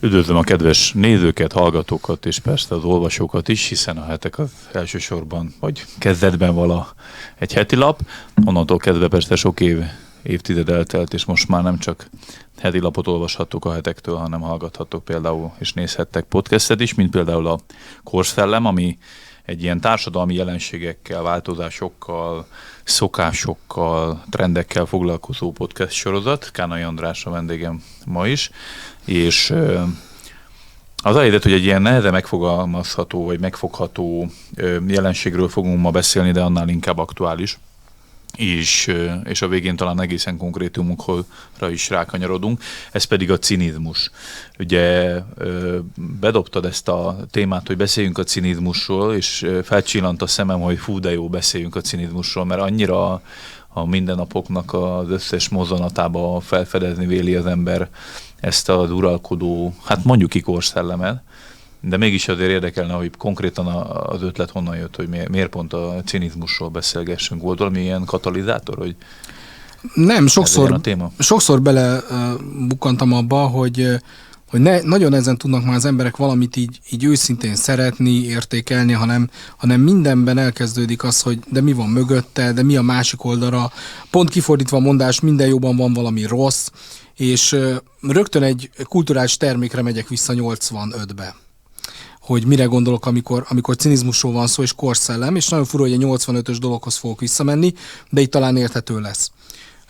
Üdvözlöm a kedves nézőket, hallgatókat és persze az olvasókat is, hiszen a hetek az elsősorban, vagy kezdetben vala egy heti lap, onnantól kezdve persze sok év, évtized eltelt, és most már nem csak heti lapot olvashattok a hetektől, hanem hallgathattok például, és nézhettek podcastet is, mint például a Korszellem, ami egy ilyen társadalmi jelenségekkel, változásokkal, szokásokkal, trendekkel foglalkozó podcast sorozat. Kánai András a vendégem ma is, és az a helyzet, hogy egy ilyen nehezen megfogalmazható vagy megfogható jelenségről fogunk ma beszélni, de annál inkább aktuális és, és a végén talán egészen konkrétumokra is rákanyarodunk, ez pedig a cinizmus. Ugye bedobtad ezt a témát, hogy beszéljünk a cinizmusról, és felcsillant a szemem, hogy fú, de jó, beszéljünk a cinizmusról, mert annyira a mindennapoknak az összes mozzanatába felfedezni véli az ember ezt az uralkodó, hát mondjuk ikorszellemet, de mégis azért érdekelne, hogy konkrétan az ötlet honnan jött, hogy miért pont a cinizmusról beszélgessünk. Volt valami ilyen katalizátor, hogy nem, sokszor, a téma? sokszor bele bukkantam abba, hogy hogy ne, nagyon ezen tudnak már az emberek valamit így, így őszintén szeretni, értékelni, hanem, hanem mindenben elkezdődik az, hogy de mi van mögötte, de mi a másik oldalra. Pont kifordítva a mondás, minden jóban van valami rossz, és rögtön egy kulturális termékre megyek vissza 85-be hogy mire gondolok, amikor, amikor cinizmusról van szó, és korszellem, és nagyon fura, hogy a 85-ös dologhoz fogok visszamenni, de itt talán érthető lesz.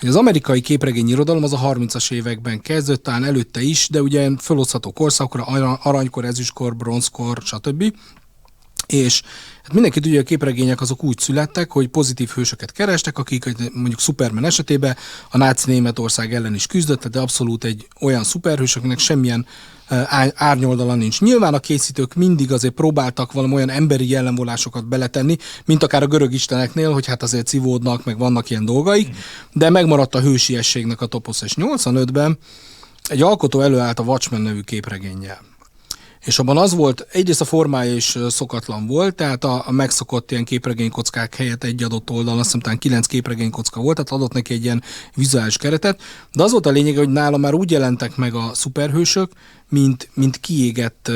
Az amerikai képregény irodalom az a 30-as években kezdődött, talán előtte is, de ugye felosztható korszakokra, aranykor, ezüstkor, bronzkor, stb. És hát mindenki tudja, hogy a képregények azok úgy születtek, hogy pozitív hősöket kerestek, akik mondjuk Superman esetében a náci Németország ellen is küzdött, de abszolút egy olyan szuperhős, akinek semmilyen árnyoldala nincs. Nyilván a készítők mindig azért próbáltak valami olyan emberi jellemvolásokat beletenni, mint akár a görög isteneknél, hogy hát azért civódnak, meg vannak ilyen dolgaik, de megmaradt a hősiességnek a toposz. És 85-ben egy alkotó előállt a Watchmen nevű képregénnyel és abban az volt, egyrészt a formája is szokatlan volt, tehát a, a megszokott ilyen képregénykockák helyett egy adott oldalon, azt hiszem talán kilenc képregénykocka volt, tehát adott neki egy ilyen vizuális keretet, de az volt a lényeg, hogy nála már úgy jelentek meg a szuperhősök, mint, mint, kiégett,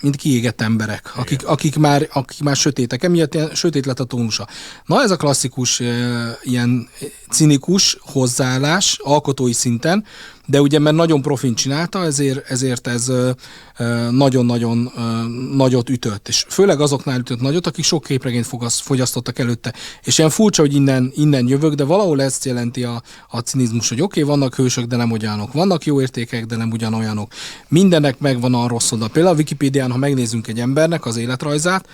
mint kiégett emberek, akik, akik, már, akik már sötétek, emiatt ilyen sötét lett a tónusa. Na ez a klasszikus ilyen cinikus hozzáállás alkotói szinten, de ugye mert nagyon profin csinálta, ezért, ezért ez nagyon-nagyon nagyot ütött, és főleg azoknál ütött nagyot, akik sok képregényt fogyasztottak előtte. És ilyen furcsa, hogy innen, innen jövök, de valahol ezt jelenti a, a cinizmus, hogy oké, okay, vannak hősök, de nem ugyanok, vannak jó értékek, de nem ugyanolyanok. Mindennek megvan a rossz oldal. Például a Wikipédián, ha megnézzünk egy embernek az életrajzát,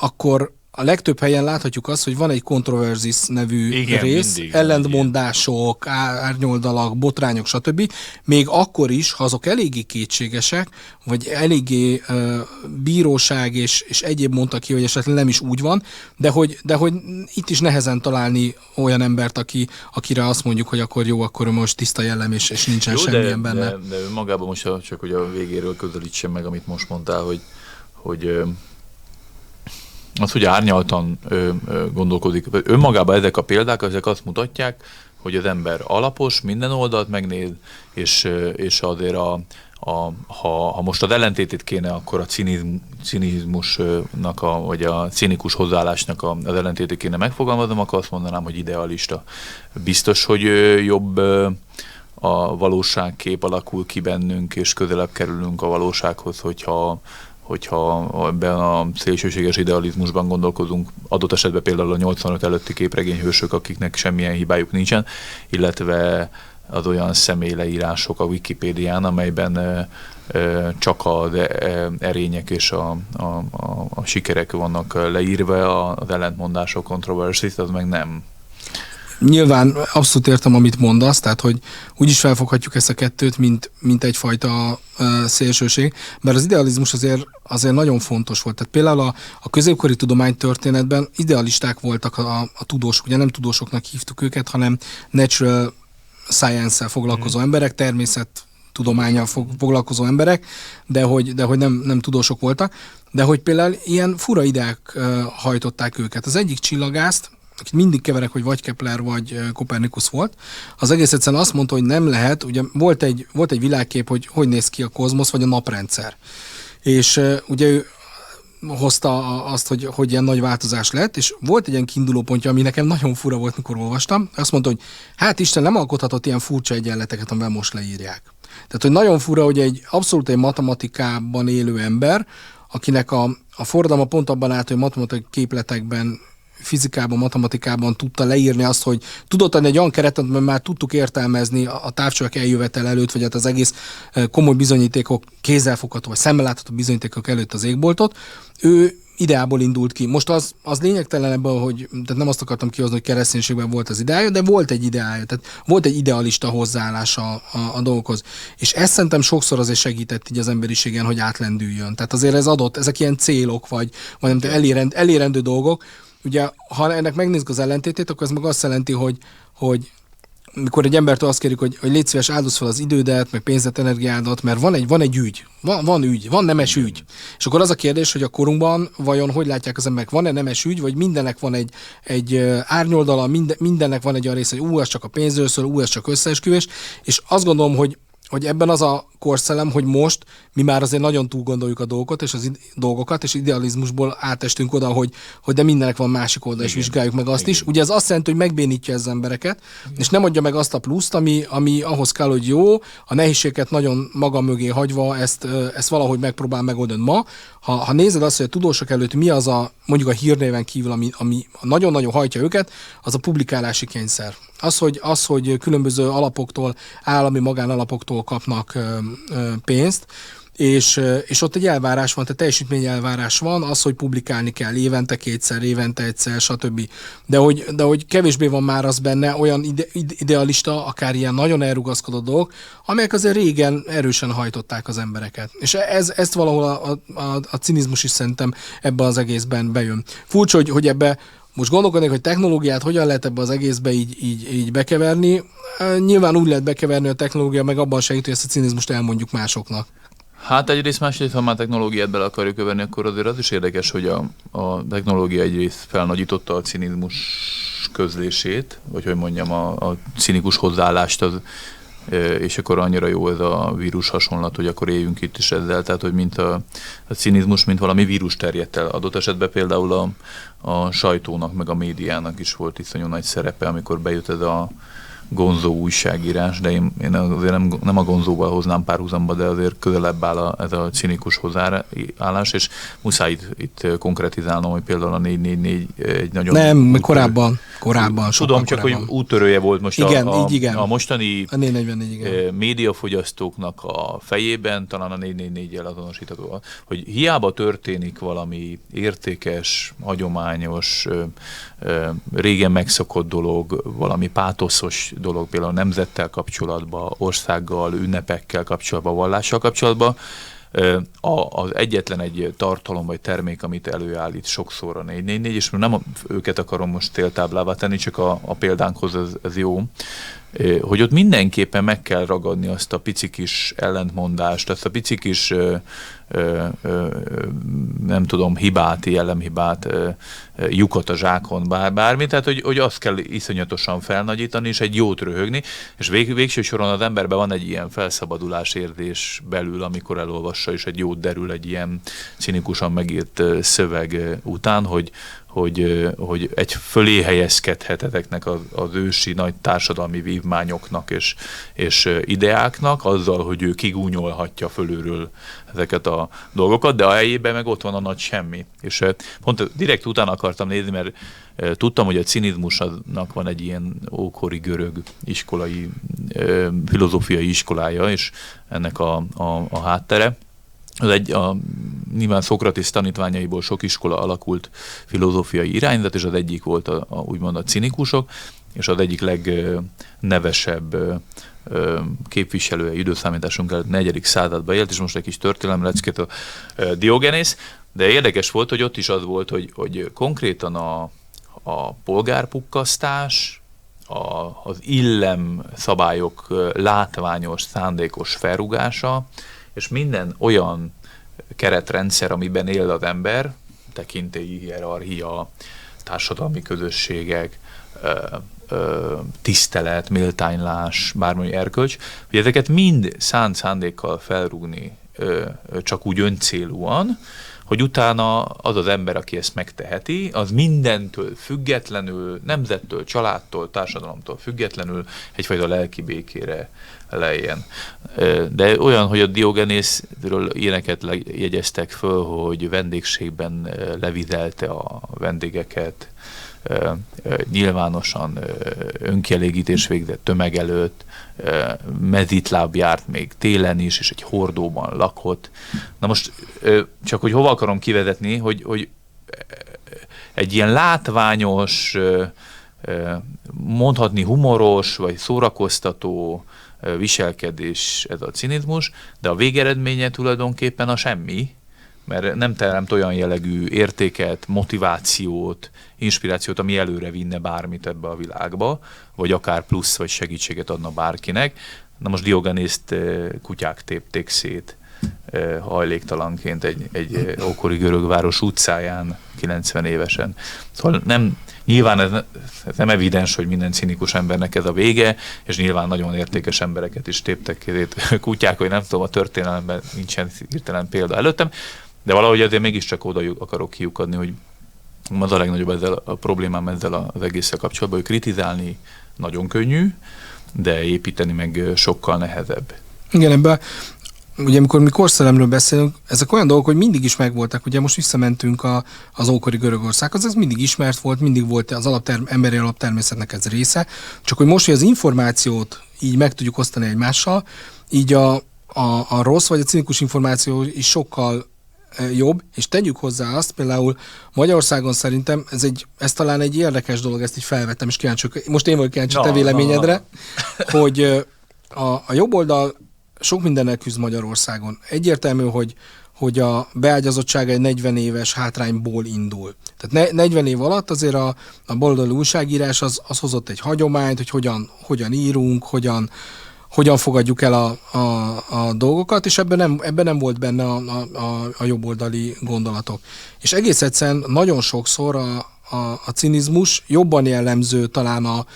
akkor a legtöbb helyen láthatjuk azt, hogy van egy controversies nevű Igen, rész, mindig, ellentmondások, árnyoldalak, botrányok, stb. Még akkor is, ha azok eléggé kétségesek, vagy eléggé uh, bíróság és, és egyéb mondta ki, hogy esetleg nem is úgy van, de hogy, de hogy itt is nehezen találni olyan embert, aki, akire azt mondjuk, hogy akkor jó, akkor most tiszta jellem, és, és nincsen jó, semmilyen de, benne. De, de magában most csak hogy a végéről közelítsem meg, amit most mondtál, hogy, hogy az, hogy árnyaltan ö, ö, gondolkodik. Önmagában ezek a példák, ezek azt mutatják, hogy az ember alapos, minden oldalt megnéz, és, és azért a, a, ha, ha most az ellentétét kéne, akkor a cinizm, cinizmusnak, a, vagy a cinikus hozzáállásnak a, az ellentétét kéne megfogalmaznom, akkor azt mondanám, hogy idealista. Biztos, hogy jobb a valóságkép alakul ki bennünk, és közelebb kerülünk a valósághoz, hogyha hogyha ebben a szélsőséges idealizmusban gondolkozunk, adott esetben például a 85 előtti képregényhősök, akiknek semmilyen hibájuk nincsen, illetve az olyan személyleírások a Wikipédián, amelyben csak az erények és a, a, a, a sikerek vannak leírva, az ellentmondások, kontroversis, az meg nem Nyilván abszolút értem, amit mondasz, tehát hogy úgy is felfoghatjuk ezt a kettőt, mint, mint egyfajta uh, szélsőség, mert az idealizmus azért, azért nagyon fontos volt. Tehát például a, a középkori tudománytörténetben idealisták voltak a, a tudósok, ugye nem tudósoknak hívtuk őket, hanem natural science-szel foglalkozó mm. emberek, természet tudományjal foglalkozó emberek, de hogy, de hogy nem, nem tudósok voltak, de hogy például ilyen fura ideák uh, hajtották őket. Az egyik csillagást akit mindig keverek, hogy vagy Kepler, vagy Kopernikus volt, az egész egyszerűen azt mondta, hogy nem lehet, ugye volt egy, volt egy világkép, hogy hogy néz ki a kozmosz, vagy a naprendszer. És ugye ő hozta azt, hogy, hogy ilyen nagy változás lett, és volt egy ilyen kiinduló pontja, ami nekem nagyon fura volt, mikor olvastam. Azt mondta, hogy hát Isten nem alkothatott ilyen furcsa egyenleteket, amivel most leírják. Tehát, hogy nagyon fura, hogy egy abszolút egy matematikában élő ember, akinek a, a forradalma pont abban állt, hogy matematikai képletekben fizikában, matematikában tudta leírni azt, hogy tudott adni egy olyan keretet, mert már tudtuk értelmezni a távcsövek eljövetel előtt, vagy hát az egész eh, komoly bizonyítékok, kézzelfogható, vagy szemmel látható bizonyítékok előtt az égboltot. Ő ideából indult ki. Most az, az lényegtelen ebből, hogy tehát nem azt akartam kihozni, hogy kereszténységben volt az ideája, de volt egy ideája, tehát volt egy idealista hozzáállás a, a, dolgokhoz. És ezt szerintem sokszor azért segített így az emberiségen, hogy átlendüljön. Tehát azért ez adott, ezek ilyen célok, vagy, vagy nem elérend, elérendő dolgok, Ugye, ha ennek megnézzük az ellentétét, akkor ez meg azt jelenti, hogy, hogy mikor egy embertől azt kérjük, hogy, hogy légy szíves, áldoz fel az idődet, meg pénzet, energiádat, mert van egy, van egy ügy, van, van ügy, van nemes ügy. És akkor az a kérdés, hogy a korunkban vajon hogy látják az emberek, van-e nemes ügy, vagy mindennek van egy, egy árnyoldala, minden, mindennek van egy olyan része, hogy ú, ez csak a pénzről szól, ú, ez csak összeesküvés, és azt gondolom, hogy hogy ebben az a korszellem, hogy most mi már azért nagyon túl gondoljuk a dolgokat és az id- dolgokat, és idealizmusból átestünk oda, hogy, hogy de mindenek van másik oldal, és vizsgáljuk meg azt Igen. is. Ugye ez azt jelenti, hogy megbénítja az embereket, Igen. és nem adja meg azt a pluszt, ami, ami ahhoz kell, hogy jó, a nehézséget nagyon maga mögé hagyva ezt, ezt valahogy megpróbál megoldani ma. Ha, ha nézed azt, hogy a tudósok előtt mi az a, mondjuk a hírnéven kívül, ami, ami nagyon-nagyon hajtja őket, az a publikálási kényszer. Az, hogy, az, hogy különböző alapoktól, állami magánalapoktól kapnak ö, ö, pénzt, és, és ott egy elvárás van, tehát teljesítmény elvárás van, az, hogy publikálni kell évente kétszer, évente egyszer, stb. De hogy, de hogy kevésbé van már az benne olyan ide, idealista, akár ilyen nagyon elrugaszkodó dolgok, amelyek azért régen erősen hajtották az embereket. És ez, ezt valahol a, a, a cinizmus is szerintem ebbe az egészben bejön. Furcsa, hogy, hogy ebbe most gondolkodnék, hogy technológiát hogyan lehet ebbe az egészbe így, így, így bekeverni. Nyilván úgy lehet bekeverni a technológia, meg abban segít, hogy ezt a cinizmust elmondjuk másoknak. Hát egyrészt, másrészt, ha már technológiát bele akarjuk keverni, akkor azért az is érdekes, hogy a, a technológia egyrészt felnagyította a cinizmus közlését, vagy hogy mondjam, a, a cinikus hozzáállást az és akkor annyira jó ez a vírus hasonlat, hogy akkor éljünk itt is ezzel, tehát hogy mint a, a cinizmus, mint valami vírus terjedt el. Adott esetben például a, a sajtónak, meg a médiának is volt iszonyú nagy szerepe, amikor bejött ez a gonzó újságírás, de én, én azért nem, nem a gonzóval hoznám párhuzamba, de azért közelebb áll a, ez a cinikus hozzáállás, és muszáj itt, itt konkretizálnom, hogy például a 444 egy nagyon... Nem, úttörő, korábban, korábban. Tudom, csak korábban. hogy úttörője volt most igen, a, a, így igen. a mostani a 444, igen. Eh, médiafogyasztóknak a fejében, talán a 444-jel azonosítható, hogy hiába történik valami értékes, hagyományos, régen megszokott dolog, valami pátoszos dolog, például nemzettel kapcsolatban, országgal, ünnepekkel kapcsolatban, vallással kapcsolatban, az egyetlen egy tartalom vagy termék, amit előállít sokszor a 444, és nem őket akarom most téltáblává tenni, csak a, a példánkhoz ez, ez jó, hogy ott mindenképpen meg kell ragadni azt a pici kis ellentmondást, azt a pici kis ö, ö, nem tudom, hibát, jellemhibát, ö, lyukat a zsákon, bár, bármi, tehát hogy, hogy azt kell iszonyatosan felnagyítani, és egy jót röhögni, és vég, végső soron az emberben van egy ilyen felszabadulás érzés belül, amikor elolvassa, és egy jót derül egy ilyen cinikusan megírt szöveg után, hogy, hogy, hogy egy fölé helyezkedheteteknek az, az ősi nagy társadalmi vívmányoknak és, és ideáknak, azzal, hogy ő kigúnyolhatja fölülről ezeket a dolgokat, de a helyében meg ott van a nagy semmi. És pont direkt utána akartam nézni, mert tudtam, hogy a cinizmusnak van egy ilyen ókori görög iskolai, filozófiai iskolája, és ennek a, a, a háttere az egy, a, nyilván Szokratis tanítványaiból sok iskola alakult filozófiai irányzat, és az egyik volt a, a, úgymond a cinikusok, és az egyik legnevesebb képviselője időszámításunk előtt negyedik században élt, és most egy kis történelemleckét a Diogenész, de érdekes volt, hogy ott is az volt, hogy, hogy konkrétan a, a polgárpukkasztás, a, az illem szabályok látványos, szándékos felrugása, és minden olyan keretrendszer, amiben él az ember, tekintélyi hierarchia, társadalmi közösségek, tisztelet, méltánylás, bármilyen erkölcs, hogy ezeket mind szánt szándékkal felrúgni csak úgy öncélúan, hogy utána az az ember, aki ezt megteheti, az mindentől függetlenül, nemzettől, családtól, társadalomtól függetlenül egyfajta lelki békére lejjen. De olyan, hogy a Diogenészről ilyeneket jegyeztek föl, hogy vendégségben levizelte a vendégeket, nyilvánosan önkielégítés végzett tömeg előtt, mezitláb járt még télen is, és egy hordóban lakott. Na most csak hogy hova akarom kivezetni, hogy, hogy egy ilyen látványos, mondhatni humoros, vagy szórakoztató viselkedés ez a cinizmus, de a végeredménye tulajdonképpen a semmi, mert nem teremt olyan jellegű értéket, motivációt, inspirációt, ami előre vinne bármit ebbe a világba, vagy akár plusz vagy segítséget adna bárkinek. Na most Diogenészt kutyák tépték szét hajléktalanként egy, egy ókori görög város utcáján 90 évesen. Szóval nem, nyilván ez, ez nem evidens, hogy minden cinikus embernek ez a vége, és nyilván nagyon értékes embereket is téptek két kutyák, hogy nem tudom, a történelemben nincsen hirtelen példa előttem, de valahogy azért mégiscsak oda akarok kiukadni, hogy az a legnagyobb ezzel a problémám ezzel az egésszel kapcsolatban, hogy kritizálni nagyon könnyű, de építeni meg sokkal nehezebb. Igen, ebben ugye amikor mi korszelemről beszélünk, ezek olyan dolgok, hogy mindig is megvoltak. Ugye most visszamentünk a, az ókori Görögországhoz, ez mindig ismert volt, mindig volt az alapterm, emberi alaptermészetnek ez része. Csak hogy most, hogy az információt így meg tudjuk osztani egymással, így a, a, a rossz vagy a cinikus információ is sokkal jobb, és tegyük hozzá azt, például Magyarországon szerintem ez, egy, ez talán egy érdekes dolog, ezt így felvettem, és kíváncsi, most én vagyok kíváncsi no, te véleményedre, no. hogy a, a jobb oldal sok mindennel küzd Magyarországon. Egyértelmű, hogy hogy a beágyazottsága egy 40 éves hátrányból indul. Tehát 40 év alatt azért a, a baloldali újságírás az, az hozott egy hagyományt, hogy hogyan, hogyan írunk, hogyan, hogyan fogadjuk el a, a, a dolgokat, és ebben nem, ebben nem volt benne a, a, a jobboldali gondolatok. És egész egyszerűen nagyon sokszor a, a, a cinizmus jobban jellemző talán a,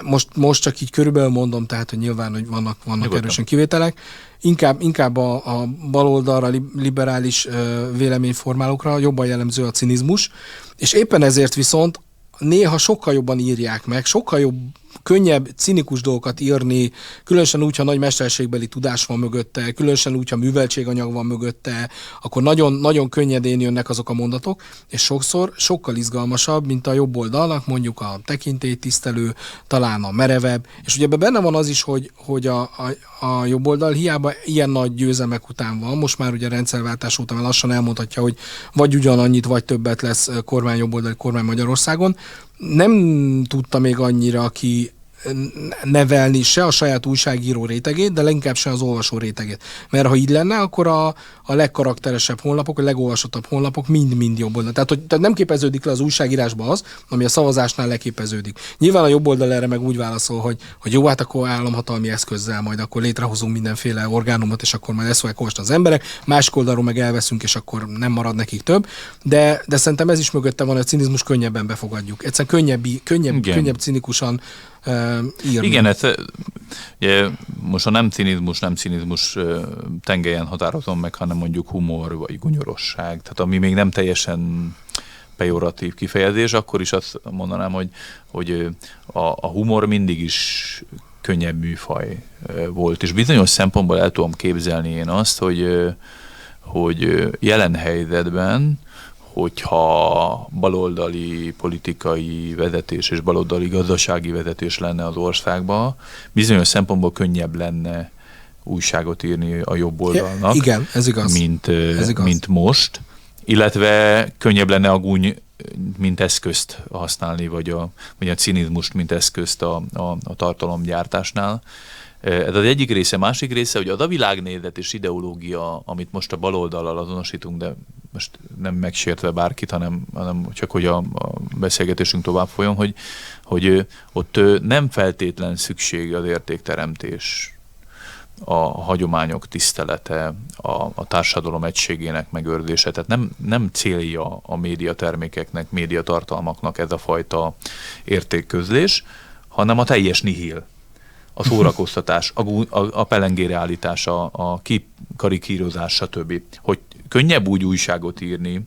most, most csak így körülbelül mondom, tehát, hogy nyilván, hogy vannak, vannak erősen kivételek, inkább, inkább a, a baloldalra, liberális véleményformálókra jobban jellemző a cinizmus, és éppen ezért viszont néha sokkal jobban írják meg, sokkal jobb könnyebb, cinikus dolgokat írni, különösen úgy, ha nagy mesterségbeli tudás van mögötte, különösen úgy, ha műveltséganyag van mögötte, akkor nagyon, nagyon könnyedén jönnek azok a mondatok, és sokszor sokkal izgalmasabb, mint a jobb oldalnak, mondjuk a tekintélytisztelő, talán a merevebb, és ugye benne van az is, hogy, hogy a, a, a jobb oldal hiába ilyen nagy győzelmek után van, most már ugye rendszerváltás után lassan elmondhatja, hogy vagy ugyanannyit, vagy többet lesz kormány jobboldali kormány Magyarországon, nem tudta még annyira ki nevelni se a saját újságíró rétegét, de leginkább se az olvasó rétegét. Mert ha így lenne, akkor a, a legkarakteresebb honlapok, a legolvasottabb honlapok mind-mind jobb oldal. Tehát, hogy, tehát nem képeződik le az újságírásba az, ami a szavazásnál leképeződik. Nyilván a jobb oldal erre meg úgy válaszol, hogy, hogy jó, hát akkor államhatalmi eszközzel majd akkor létrehozunk mindenféle orgánumot, és akkor majd ezt fogják az emberek, másik oldalról meg elveszünk, és akkor nem marad nekik több. De, de szerintem ez is mögötte van, hogy a cinizmus könnyebben befogadjuk. Egyszerűen könnyebb, könnyebb, könnyebb cinikusan írni. Igen, ez, ugye, most a nem cinizmus, nem cinizmus tengelyen határozom meg, hanem mondjuk humor vagy gunyorosság, tehát ami még nem teljesen pejoratív kifejezés, akkor is azt mondanám, hogy, hogy a, a humor mindig is könnyebb műfaj volt, és bizonyos szempontból el tudom képzelni én azt, hogy, hogy jelen helyzetben hogyha baloldali politikai vezetés és baloldali gazdasági vezetés lenne az országban, bizonyos szempontból könnyebb lenne újságot írni a jobb oldalnak. Igen, ez igaz. Mint, ez igaz. mint most, illetve könnyebb lenne a gúny mint eszközt használni, vagy a, vagy a cinizmust, mint eszközt a, a, a tartalomgyártásnál. Ez az egyik része. Másik része, hogy az a világnézet és ideológia, amit most a baloldallal azonosítunk, de most nem megsértve bárkit, hanem, hanem csak hogy a, a beszélgetésünk tovább folyjon, hogy, hogy ott nem feltétlen szükség az értékteremtés a hagyományok tisztelete, a, a társadalom egységének megőrzése. Tehát nem, nem célja a médiatermékeknek, médiatartalmaknak ez a fajta értékközlés, hanem a teljes nihil a szórakoztatás, a, a, a pelengére állítása, a kikarikírozás, stb. Hogy könnyebb úgy újságot írni,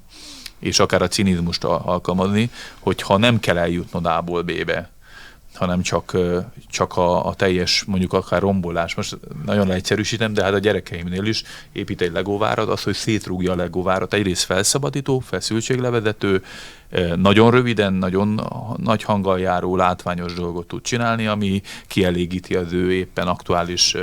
és akár a cinizmust alkalmazni, hogyha nem kell eljutnod A-ból B-be, hanem csak, csak a, a teljes, mondjuk akár rombolás. Most nagyon leegyszerűsítem, de hát a gyerekeimnél is épít egy legóvárat, az, hogy szétrúgja a legóvárat. Egyrészt felszabadító, feszültséglevezető, nagyon röviden, nagyon nagy hanggal járó, látványos dolgot tud csinálni, ami kielégíti az ő éppen aktuális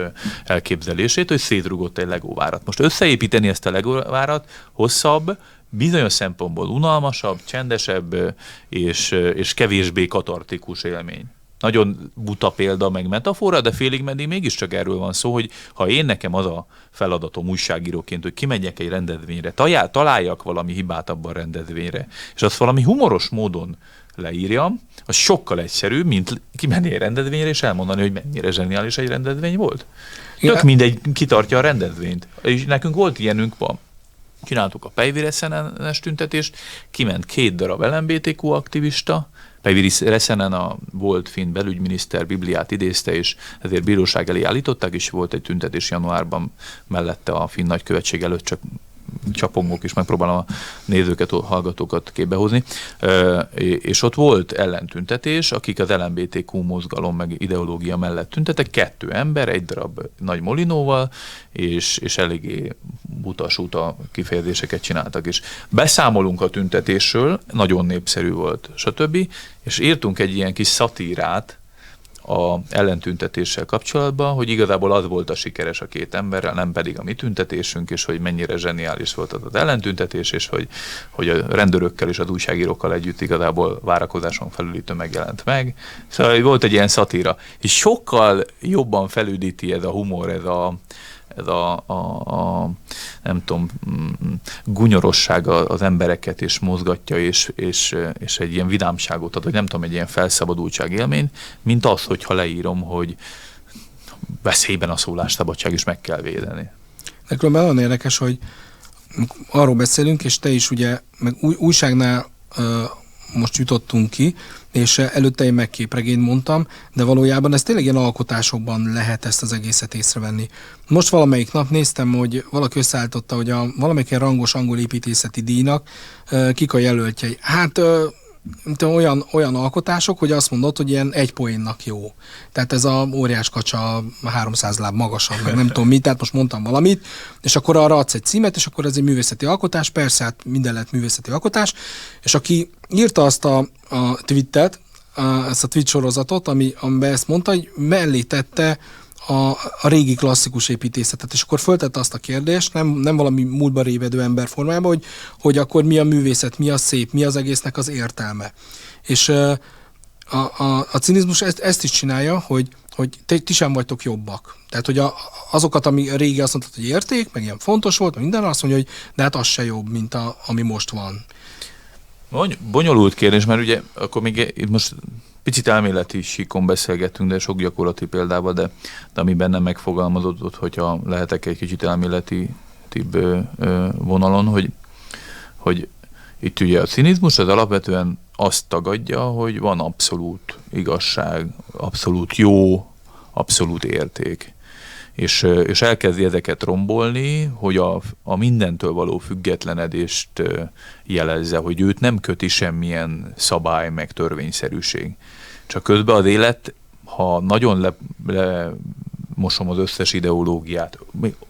elképzelését, hogy szétrugott egy legóvárat. Most összeépíteni ezt a legóvárat hosszabb, bizonyos szempontból unalmasabb, csendesebb és, és kevésbé katartikus élmény nagyon buta példa, meg metafora, de félig meddig mégiscsak erről van szó, hogy ha én nekem az a feladatom újságíróként, hogy kimegyek egy rendezvényre, taljál, találjak valami hibát abban a rendezvényre, és azt valami humoros módon leírjam, az sokkal egyszerűbb, mint kimenni egy rendezvényre és elmondani, hogy mennyire zseniális egy rendezvény volt. Tök ja. mindegy, kitartja a rendezvényt. És nekünk volt ilyenünk, van. Csináltuk a Pejvéreszenes tüntetést, kiment két darab LMBTQ aktivista, Päivi Reszenen a volt finn belügyminiszter Bibliát idézte, és ezért bíróság elé állították, és volt egy tüntetés januárban mellette a finn nagykövetség előtt, csak csapongok, és megpróbálom a nézőket, hallgatókat képbe hozni. És ott volt ellentüntetés, akik az LMBTQ mozgalom meg ideológia mellett tüntetek, kettő ember, egy darab nagy molinóval, és, és eléggé butasúta kifejezéseket csináltak. És beszámolunk a tüntetésről, nagyon népszerű volt, stb. És írtunk egy ilyen kis szatírát, a ellentüntetéssel kapcsolatban, hogy igazából az volt a sikeres a két emberrel, nem pedig a mi tüntetésünk, és hogy mennyire zseniális volt az, az ellentüntetés, és hogy, hogy a rendőrökkel és az újságírókkal együtt igazából várakozáson felüli tömeg jelent meg. Szóval volt egy ilyen szatíra. És sokkal jobban felüdíti ez a humor, ez a, ez a, a, a nem tudom, mm, gunyorosság az embereket, és mozgatja, és, és, és egy ilyen vidámságot ad, vagy nem tudom, egy ilyen felszabadultság élmény, mint az, hogyha leírom, hogy veszélyben a szólásszabadság is meg kell védeni. Nekem nagyon érdekes, hogy arról beszélünk, és te is ugye, meg új, újságnál most jutottunk ki, és előtte én meg mondtam, de valójában ez tényleg ilyen alkotásokban lehet ezt az egészet észrevenni. Most valamelyik nap néztem, hogy valaki összeállította, hogy a valamelyik rangos angol építészeti díjnak kik a jelöltjei. Hát mint olyan, olyan alkotások, hogy azt mondod, hogy ilyen egy poénnak jó. Tehát ez a óriás kacsa 300 láb magasan, meg nem tudom mit, tehát most mondtam valamit, és akkor arra adsz egy címet, és akkor ez egy művészeti alkotás, persze, hát minden lehet művészeti alkotás, és aki írta azt a, a tweetet, a, ezt a tweet sorozatot, ami, amiben ezt mondta, hogy mellé tette a, a régi klasszikus építészetet, és akkor föltette azt a kérdést, nem, nem valami múltba révedő ember formájában, hogy, hogy akkor mi a művészet, mi a szép, mi az egésznek az értelme. És a, a, a cinizmus ezt, ezt is csinálja, hogy, hogy te, ti sem vagytok jobbak. Tehát, hogy a, azokat, ami régi azt mondta, hogy érték, meg ilyen fontos volt, meg minden, azt mondja, hogy de hát az se jobb, mint a, ami most van. Bonyolult kérdés, mert ugye akkor még itt most Picit elméleti síkon beszélgettünk, de sok gyakorlati példával, de, de ami bennem megfogalmazódott, hogyha lehetek egy kicsit elméleti vonalon, hogy, hogy itt ugye a cinizmus az alapvetően azt tagadja, hogy van abszolút igazság, abszolút jó, abszolút érték. És, és elkezdi ezeket rombolni, hogy a, a mindentől való függetlenedést jelezze, hogy őt nem köti semmilyen szabály meg törvényszerűség. Csak közben az élet, ha nagyon le, le mosom az összes ideológiát,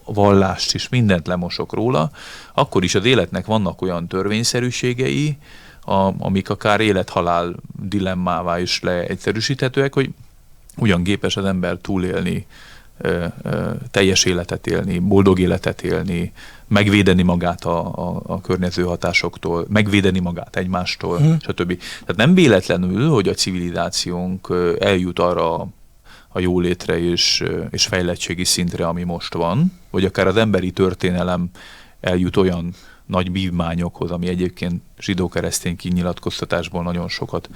vallást is, mindent lemosok róla, akkor is az életnek vannak olyan törvényszerűségei, a, amik akár élethalál dilemmává is leegyszerűsíthetőek, hogy ugyan képes az ember túlélni teljes életet élni, boldog életet élni, megvédeni magát a, a, a környező hatásoktól, megvédeni magát egymástól, hmm. stb. Tehát nem véletlenül, hogy a civilizációnk eljut arra a jólétre és, és fejlettségi szintre, ami most van, vagy akár az emberi történelem eljut olyan nagy bívmányokhoz, ami egyébként zsidó-keresztény kinyilatkoztatásból nagyon sokat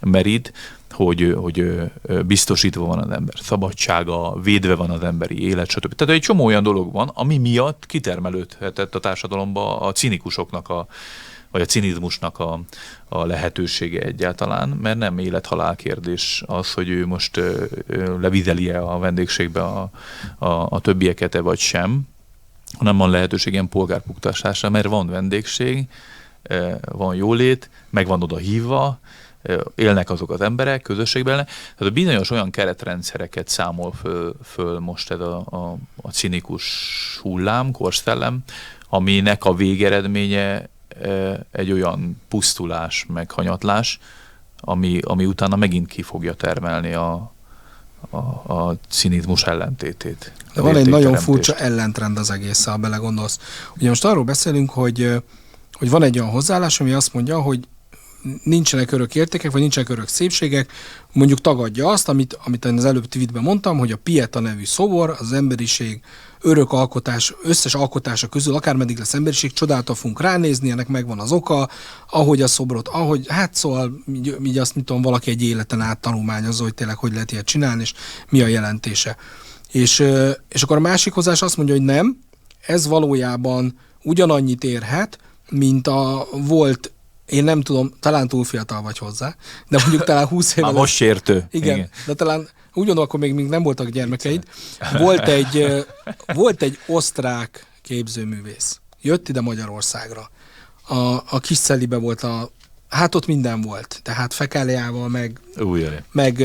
merít, hogy, hogy biztosítva van az ember szabadsága, védve van az emberi élet, stb. Tehát egy csomó olyan dolog van, ami miatt kitermelődhetett a társadalomba a cinikusoknak a, vagy a cinizmusnak a, a lehetősége egyáltalán, mert nem élet-halál kérdés az, hogy ő most levizeli-e a vendégségbe a, a, a többieket-e vagy sem, hanem van lehetőség ilyen polgárpuktásásra, mert van vendégség, van jólét, meg van oda hívva, élnek azok az emberek közösségben. Tehát bizonyos olyan keretrendszereket számol föl, föl most ez a, a, a cinikus hullám, korszellem, aminek a végeredménye egy olyan pusztulás, meg hanyatlás, ami, ami utána megint ki fogja termelni a, a, a cinizmus ellentétét. De van egy nagyon furcsa ellentrend az egész, ha belegondolsz. Ugye most arról beszélünk, hogy, hogy van egy olyan hozzáállás, ami azt mondja, hogy nincsenek örök értékek, vagy nincsenek örök szépségek, mondjuk tagadja azt, amit, amit én az előbb tweetben mondtam, hogy a Pieta nevű szobor az emberiség örök alkotás, összes alkotása közül, akármeddig lesz emberiség, csodálta fogunk ránézni, ennek megvan az oka, ahogy a szobrot, ahogy, hát szóval így, így azt mit tudom, valaki egy életen át tanulmányozza, hogy tényleg hogy lehet ilyet csinálni, és mi a jelentése. És, és akkor a másik hozás azt mondja, hogy nem, ez valójában ugyanannyit érhet, mint a volt én nem tudom, talán túl fiatal vagy hozzá, de mondjuk talán 20 éve. Már most sértő. Igen, Igen, de talán ugyanúgy akkor még, még nem voltak gyermekeid. Volt egy, volt egy osztrák képzőművész. Jött ide Magyarországra. A, a kis Szelibe volt a Hát ott minden volt. Tehát fekáliával, meg, Újjaj. meg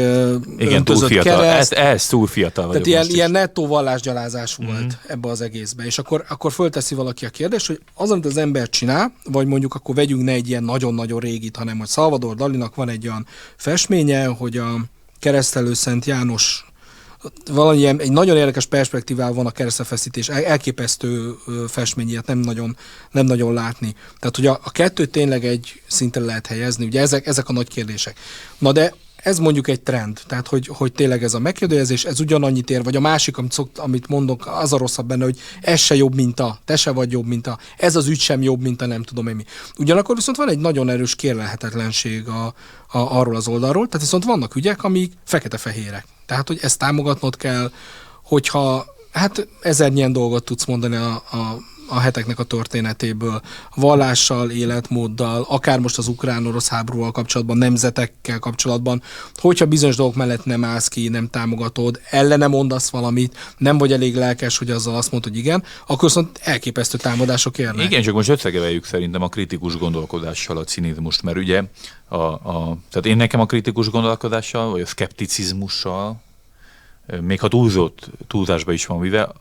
Igen, túl fiatal. Kereszt. Ez, ez túl fiatal vagyok Tehát ilyen, ilyen nettó vallásgyalázás mhm. volt mm-hmm. ebbe az egészbe. És akkor, akkor fölteszi valaki a kérdést, hogy az, amit az ember csinál, vagy mondjuk akkor vegyünk ne egy ilyen nagyon-nagyon régit, hanem hogy Salvador Dalinak van egy olyan festménye, hogy a keresztelő Szent János valamilyen egy nagyon érdekes perspektívával van a keresztefeszítés, elképesztő festmény, ilyet nem nagyon, nem nagyon látni. Tehát, hogy a, a kettőt tényleg egy szinten lehet helyezni, ugye ezek, ezek a nagy kérdések. Na de ez mondjuk egy trend, tehát hogy, hogy tényleg ez a megkérdezés, ez ugyanannyit ér, vagy a másik, amit, szokt, amit mondok, az a rosszabb benne, hogy ez se jobb, mint a, te se vagy jobb, mint a, ez az ügy sem jobb, mint a nem tudom én mi. Ugyanakkor viszont van egy nagyon erős kérlelhetetlenség a, a, arról az oldalról, tehát viszont vannak ügyek, amik fekete-fehérek. Tehát, hogy ezt támogatnod kell, hogyha hát ezernyien dolgot tudsz mondani a, a a heteknek a történetéből, vallással, életmóddal, akár most az ukrán-orosz háborúval kapcsolatban, nemzetekkel kapcsolatban, hogyha bizonyos dolgok mellett nem állsz ki, nem támogatod, ellene mondasz valamit, nem vagy elég lelkes, hogy azzal azt mondod, hogy igen, akkor viszont elképesztő támadások érnek. Igen, csak most összegeveljük szerintem a kritikus gondolkodással a cinizmust, mert ugye a, a, tehát én nekem a kritikus gondolkodással, vagy a szkepticizmussal, még ha túlzott, túlzásba is van vive,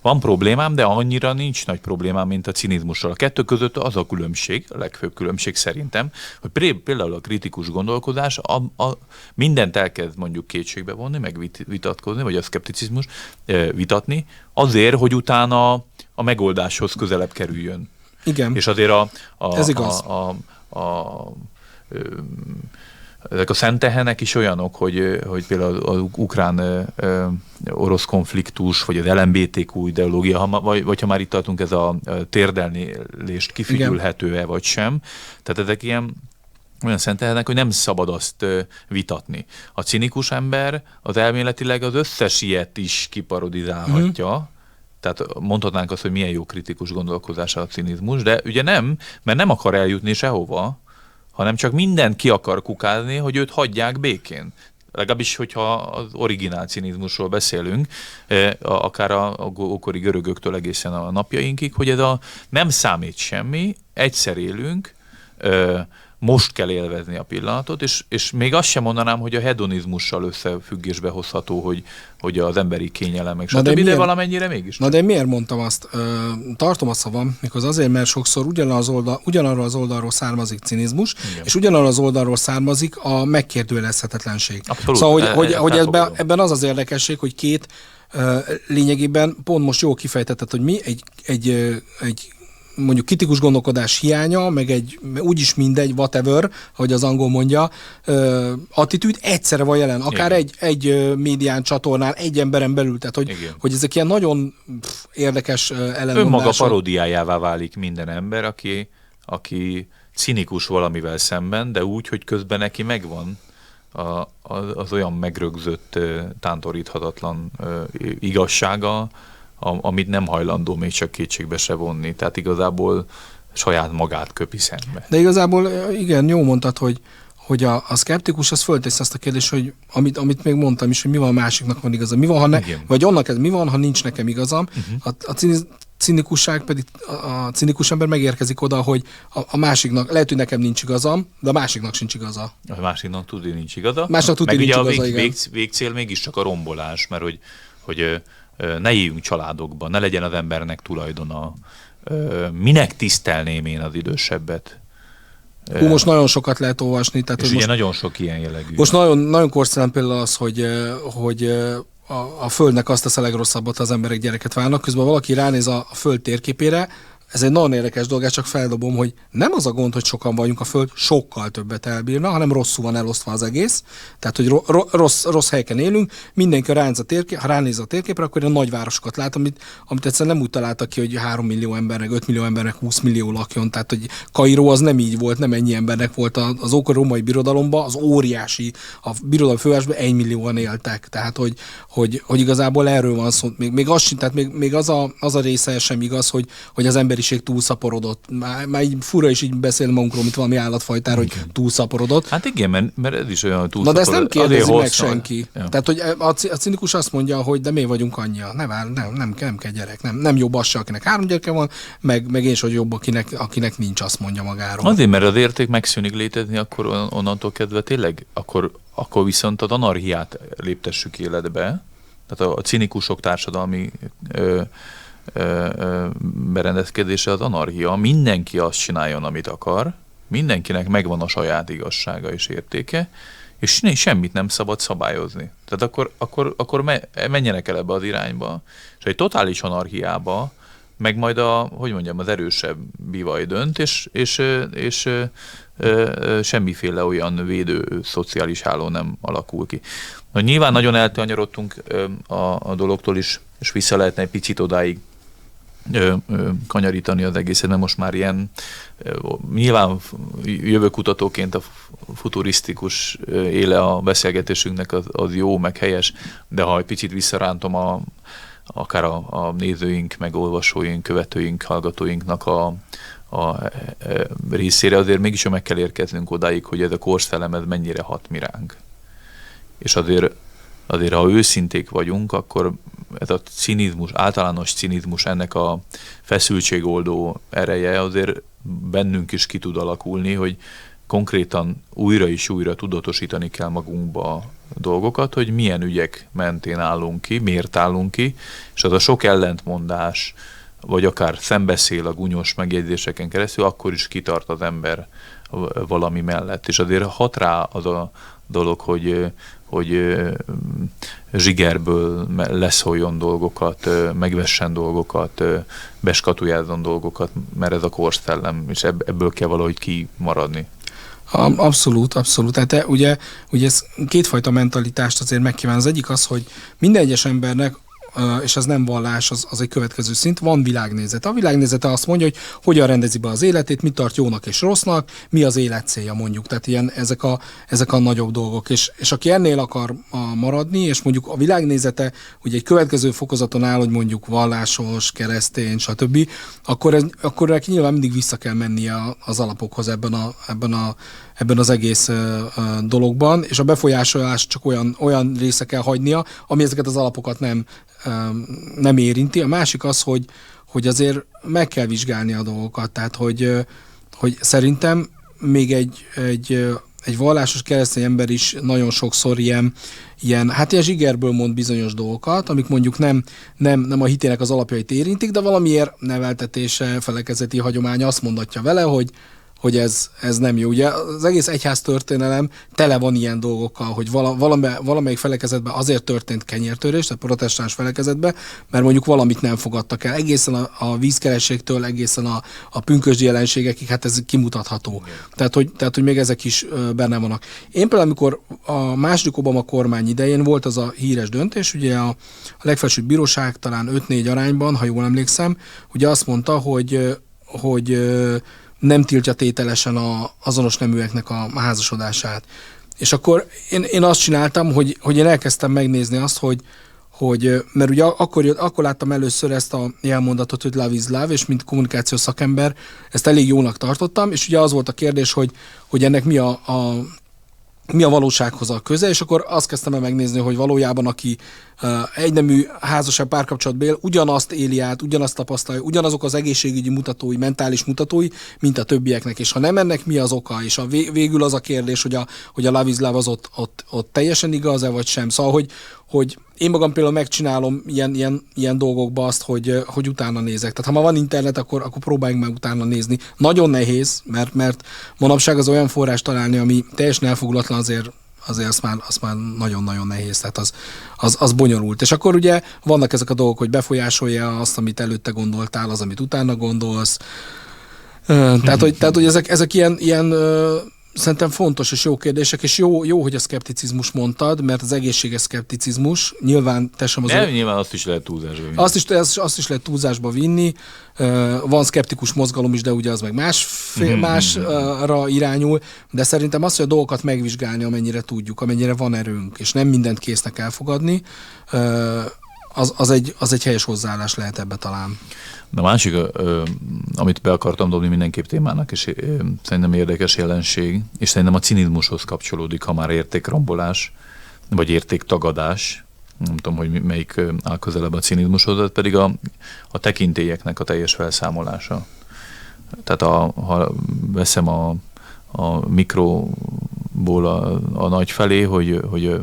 van problémám, de annyira nincs nagy problémám, mint a cinizmussal. A kettő között az a különbség, a legfőbb különbség szerintem, hogy például a kritikus gondolkodás a, a, mindent elkezd mondjuk kétségbe vonni, meg vitatkozni, vagy a szkepticizmus vitatni, azért, hogy utána a megoldáshoz közelebb kerüljön. Igen. És azért a, a, Ez igaz. a, a, a, a ezek a szentehenek is olyanok, hogy, hogy például az ukrán orosz konfliktus, vagy az LMBTQ ideológia, ha, vagy, vagy ha már itt tartunk, ez a térdelnélést kifigyülhető-e, vagy sem. Tehát ezek ilyen olyan szentelnek, hogy nem szabad azt vitatni. A cinikus ember az elméletileg az összes ilyet is kiparodizálhatja, uh-huh. Tehát mondhatnánk azt, hogy milyen jó kritikus gondolkozása a cinizmus, de ugye nem, mert nem akar eljutni sehova, hanem csak mindent ki akar kukázni, hogy őt hagyják békén. Legalábbis, hogyha az originál cinizmusról beszélünk, eh, akár a, ókori görögöktől egészen a napjainkig, hogy ez a nem számít semmi, egyszer élünk, eh, most kell élvezni a pillanatot, és, és még azt sem mondanám, hogy a hedonizmussal összefüggésbe hozható, hogy, hogy az emberi kényelem, meg stb., de, de valamennyire mégis. Na de miért mondtam azt? Tartom a szavam, mikor azért, mert sokszor ugyanaz oldal, ugyanarról az oldalról származik cinizmus, Igen. és ugyanarról az oldalról származik a megkérdőjelezhetetlenség. Abszolút. Szóval, hogy, e, hogy, e, hogy ebben, ebben az az érdekesség, hogy két lényegében pont most jól kifejtetted, hogy mi egy, egy, egy mondjuk kritikus gondolkodás hiánya, meg egy úgyis mindegy, whatever, ahogy az angol mondja, attitűd egyszerre van jelen, akár egy, egy médián csatornán, egy emberen belül, tehát hogy, hogy ezek ilyen nagyon pff, érdekes ellenmondások. Önmaga paródiájává válik minden ember, aki, aki cinikus valamivel szemben, de úgy, hogy közben neki megvan a, az olyan megrögzött, tántoríthatatlan igazsága, amit nem hajlandó még csak kétségbe se vonni. Tehát igazából saját magát köpi szembe. De igazából igen, jó mondtad, hogy, hogy a, a szkeptikus az föltesz azt a kérdést, hogy amit, amit még mondtam is, hogy mi van a másiknak van igaza, mi van, ha ne, vagy annak ez, mi van, ha nincs nekem igazam. Uh-huh. A, a cinikusság pedig, a cinikus ember megérkezik oda, hogy a, a másiknak, lehet, hogy nekem nincs igazam, de a másiknak sincs igaza. A másiknak tudni nincs igaza. Másnak tudni nincs ugye igaza, a vég, vég, végcél mégiscsak a rombolás, mert hogy, hogy ne éljünk családokban, ne legyen az embernek tulajdona. Minek tisztelném én az idősebbet? Hú, most nagyon sokat lehet olvasni. Tehát, és ugye most, nagyon sok ilyen jellegű. Most nagyon, nagyon korszerűen például az, hogy, hogy a, a Földnek azt a legrosszabbat, az emberek gyereket válnak, közben valaki ránéz a, a Föld térképére, ez egy nagyon érdekes dolog, csak feldobom, hogy nem az a gond, hogy sokan vagyunk a Föld, sokkal többet elbírna, hanem rosszul van elosztva az egész. Tehát, hogy ro- rossz, rossz helyeken élünk, mindenki ránéz a térkép, ha ránéz a térképre, akkor a nagyvárosokat lát, amit, amit egyszerűen nem úgy találtak ki, hogy 3 millió embernek, 5 millió embernek 20 millió lakjon. Tehát, hogy Kairó az nem így volt, nem ennyi embernek volt az ókor római birodalomban, az óriási, a birodalom fővárosban 1 millióan éltek. Tehát, hogy, hogy, hogy igazából erről van szó. Még, még, az, tehát még, még az, a, az a része sem igaz, hogy, hogy az emberi emberiség túlszaporodott. Már, már így fura is így beszél magunkról, mint valami állatfajtára, hogy túlszaporodott. Hát igen, mert, mert ez is olyan túlszaporodott. Na de ezt nem kérdezi meg senki. Ja. Tehát, hogy a, a cinikus azt mondja, hogy de mi vagyunk annyian. Ne vár, nem, nem, nem kell gyerek. Nem, nem jobb az se, akinek három gyereke van, meg, meg én is, hogy jobb, akinek, akinek nincs, azt mondja magáról. Azért, mert az érték megszűnik létezni, akkor onnantól kezdve tényleg, akkor, akkor viszont a anarhiát léptessük életbe, tehát a, a cinikusok társadalmi ö, berendezkedése az anarchia. Mindenki azt csináljon, amit akar, mindenkinek megvan a saját igazsága és értéke, és semmit nem szabad szabályozni. Tehát akkor, akkor, akkor menjenek el ebbe az irányba. És egy totális anarchiába meg majd a, hogy mondjam, az erősebb bivaj dönt, és, és, és, és semmiféle olyan védő szociális háló nem alakul ki. Na, nyilván nagyon eltanyarodtunk a, a dologtól is, és vissza lehetne egy picit odáig ö, ö, kanyarítani az egészet, mert most már ilyen, ö, nyilván jövőkutatóként a futurisztikus éle a beszélgetésünknek az, az jó, meg helyes, de ha egy picit visszarántom a, akár a, a nézőink, meg olvasóink, követőink, hallgatóinknak a, a, részére, azért mégis meg kell érkeznünk odáig, hogy ez a korszellem ez mennyire hat mi ránk. És azért azért ha őszinték vagyunk, akkor ez a cinizmus, általános cinizmus, ennek a feszültségoldó ereje azért bennünk is ki tud alakulni, hogy konkrétan újra és újra tudatosítani kell magunkba dolgokat, hogy milyen ügyek mentén állunk ki, miért állunk ki, és az a sok ellentmondás, vagy akár szembeszél a gunyos megjegyzéseken keresztül, akkor is kitart az ember valami mellett. És azért hat rá az a dolog, hogy hogy zsigerből leszóljon dolgokat, megvessen dolgokat, beskatujázzon dolgokat, mert ez a korszellem, és ebből kell valahogy kimaradni. Abszolút, abszolút. Tehát ugye, ugye ez kétfajta mentalitást azért megkíván. Az egyik az, hogy minden egyes embernek és az nem vallás, az, az egy következő szint, van világnézete. A világnézete azt mondja, hogy hogyan rendezi be az életét, mit tart jónak és rossznak, mi az élet célja mondjuk. Tehát ilyen, ezek, a, ezek a nagyobb dolgok. És, és aki ennél akar maradni, és mondjuk a világnézete ugye egy következő fokozaton áll, hogy mondjuk vallásos, keresztény, stb., akkor, ez, akkor neki nyilván mindig vissza kell mennie az alapokhoz ebben, a, ebben, a, ebben az egész dologban, és a befolyásolás csak olyan, olyan része kell hagynia, ami ezeket az alapokat nem nem érinti. A másik az, hogy, hogy azért meg kell vizsgálni a dolgokat, tehát hogy, hogy szerintem még egy, egy, egy vallásos keresztény ember is nagyon sokszor ilyen, ilyen, hát ilyen zsigerből mond bizonyos dolgokat, amik mondjuk nem, nem, nem a hitének az alapjait érintik, de valamiért neveltetése, felekezeti hagyománya azt mondatja vele, hogy, hogy ez, ez nem jó. Ugye az egész egyház történelem tele van ilyen dolgokkal, hogy vala, valami, valamelyik felekezetben azért történt kenyértörés, tehát protestáns felekezetben, mert mondjuk valamit nem fogadtak el. Egészen a, a vízkerességtől, egészen a, a pünkösdi jelenségekig, hát ez kimutatható. Tehát hogy, tehát, hogy még ezek is benne vannak. Én például, amikor a második Obama kormány idején volt az a híres döntés, ugye a, a legfelsőbb bíróság talán 5-4 arányban, ha jól emlékszem, ugye azt mondta, hogy hogy nem tiltja tételesen a azonos neműeknek a házasodását. És akkor én, én azt csináltam, hogy, hogy én elkezdtem megnézni azt, hogy, hogy mert ugye akkor, akkor láttam először ezt a jelmondatot, hogy love is love, és mint kommunikációs szakember ezt elég jónak tartottam, és ugye az volt a kérdés, hogy, hogy ennek mi a, a mi a valósághoz a köze, és akkor azt kezdtem el megnézni, hogy valójában aki egynemű házasság párkapcsolatban él, ugyanazt éli át, ugyanazt tapasztalja, ugyanazok az egészségügyi mutatói, mentális mutatói, mint a többieknek, és ha nem ennek mi az oka, és a végül az a kérdés, hogy a, hogy a love az ott, ott, ott teljesen igaz-e, vagy sem. Szóval, hogy, hogy én magam például megcsinálom ilyen, ilyen, ilyen dolgokba azt, hogy, hogy utána nézek. Tehát ha ma van internet, akkor, akkor próbáljunk meg utána nézni. Nagyon nehéz, mert, mert manapság az olyan forrás találni, ami teljesen elfogulatlan azért azért azt már, azt már nagyon-nagyon nehéz, tehát az, az, az bonyolult. És akkor ugye vannak ezek a dolgok, hogy befolyásolja azt, amit előtte gondoltál, az, amit utána gondolsz. Tehát, hogy, tehát, hogy ezek, ezek ilyen, ilyen Szerintem fontos és jó kérdések, és jó, jó hogy a szkepticizmus mondtad, mert az egészséges szkepticizmus, nyilván te sem az... Nem, nyilván azt is lehet túlzásba vinni. Azt is, azt is lehet túlzásba vinni. Van szkeptikus mozgalom is, de ugye az meg más, mhm. másra irányul, de szerintem azt, hogy a dolgokat megvizsgálni, amennyire tudjuk, amennyire van erőnk, és nem mindent késznek elfogadni, az, az, egy, az egy helyes hozzáállás lehet ebbe talán. A másik, amit be akartam dobni mindenképp témának, és szerintem érdekes jelenség, és szerintem a cinizmushoz kapcsolódik, ha már értékrombolás, vagy értéktagadás, nem tudom, hogy melyik áll közelebb a cinizmushoz, pedig a, a tekintélyeknek a teljes felszámolása. Tehát a, ha veszem a, a mikroból a, a nagy felé, hogy, hogy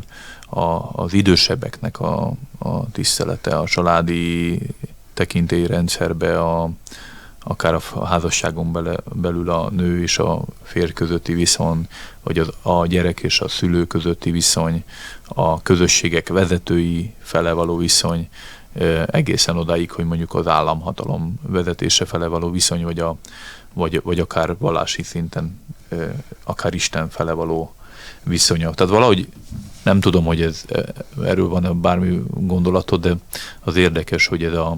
a, az idősebbeknek a, a tisztelete, a családi tekintélyrendszerbe, a, akár a házasságon bele, belül a nő és a férj közötti viszony, vagy az, a gyerek és a szülő közötti viszony, a közösségek vezetői fele való viszony, egészen odáig, hogy mondjuk az államhatalom vezetése fele való viszony, vagy, a, vagy, vagy akár vallási szinten, akár Isten fele való viszonya. Tehát valahogy nem tudom, hogy ez, erről van bármi gondolatod, de az érdekes, hogy ez a,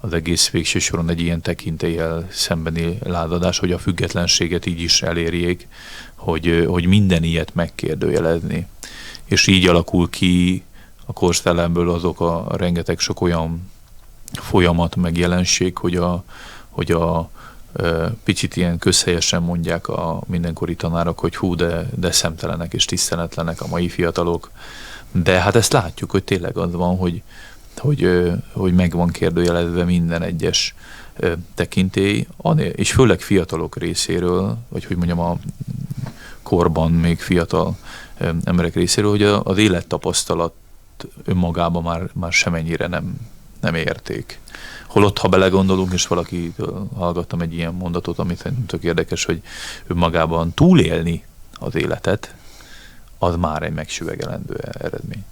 az egész végső soron egy ilyen tekintéllyel szembeni ládadás, hogy a függetlenséget így is elérjék, hogy, hogy minden ilyet megkérdőjelezni. És így alakul ki a korszellemből azok a rengeteg sok olyan folyamat, meg jelenség, hogy a, hogy a, picit ilyen közhelyesen mondják a mindenkori tanárok, hogy hú, de, de szemtelenek és tiszteletlenek a mai fiatalok. De hát ezt látjuk, hogy tényleg az van, hogy, hogy, hogy meg van kérdőjelezve minden egyes tekintély, és főleg fiatalok részéről, vagy hogy mondjam a korban még fiatal emberek részéről, hogy az élettapasztalat önmagában már, már semennyire nem, nem érték. Holott, ha belegondolunk, és valaki hallgattam egy ilyen mondatot, amit szerintem tök érdekes, hogy önmagában túlélni az életet, az már egy megsüvegelendő eredmény.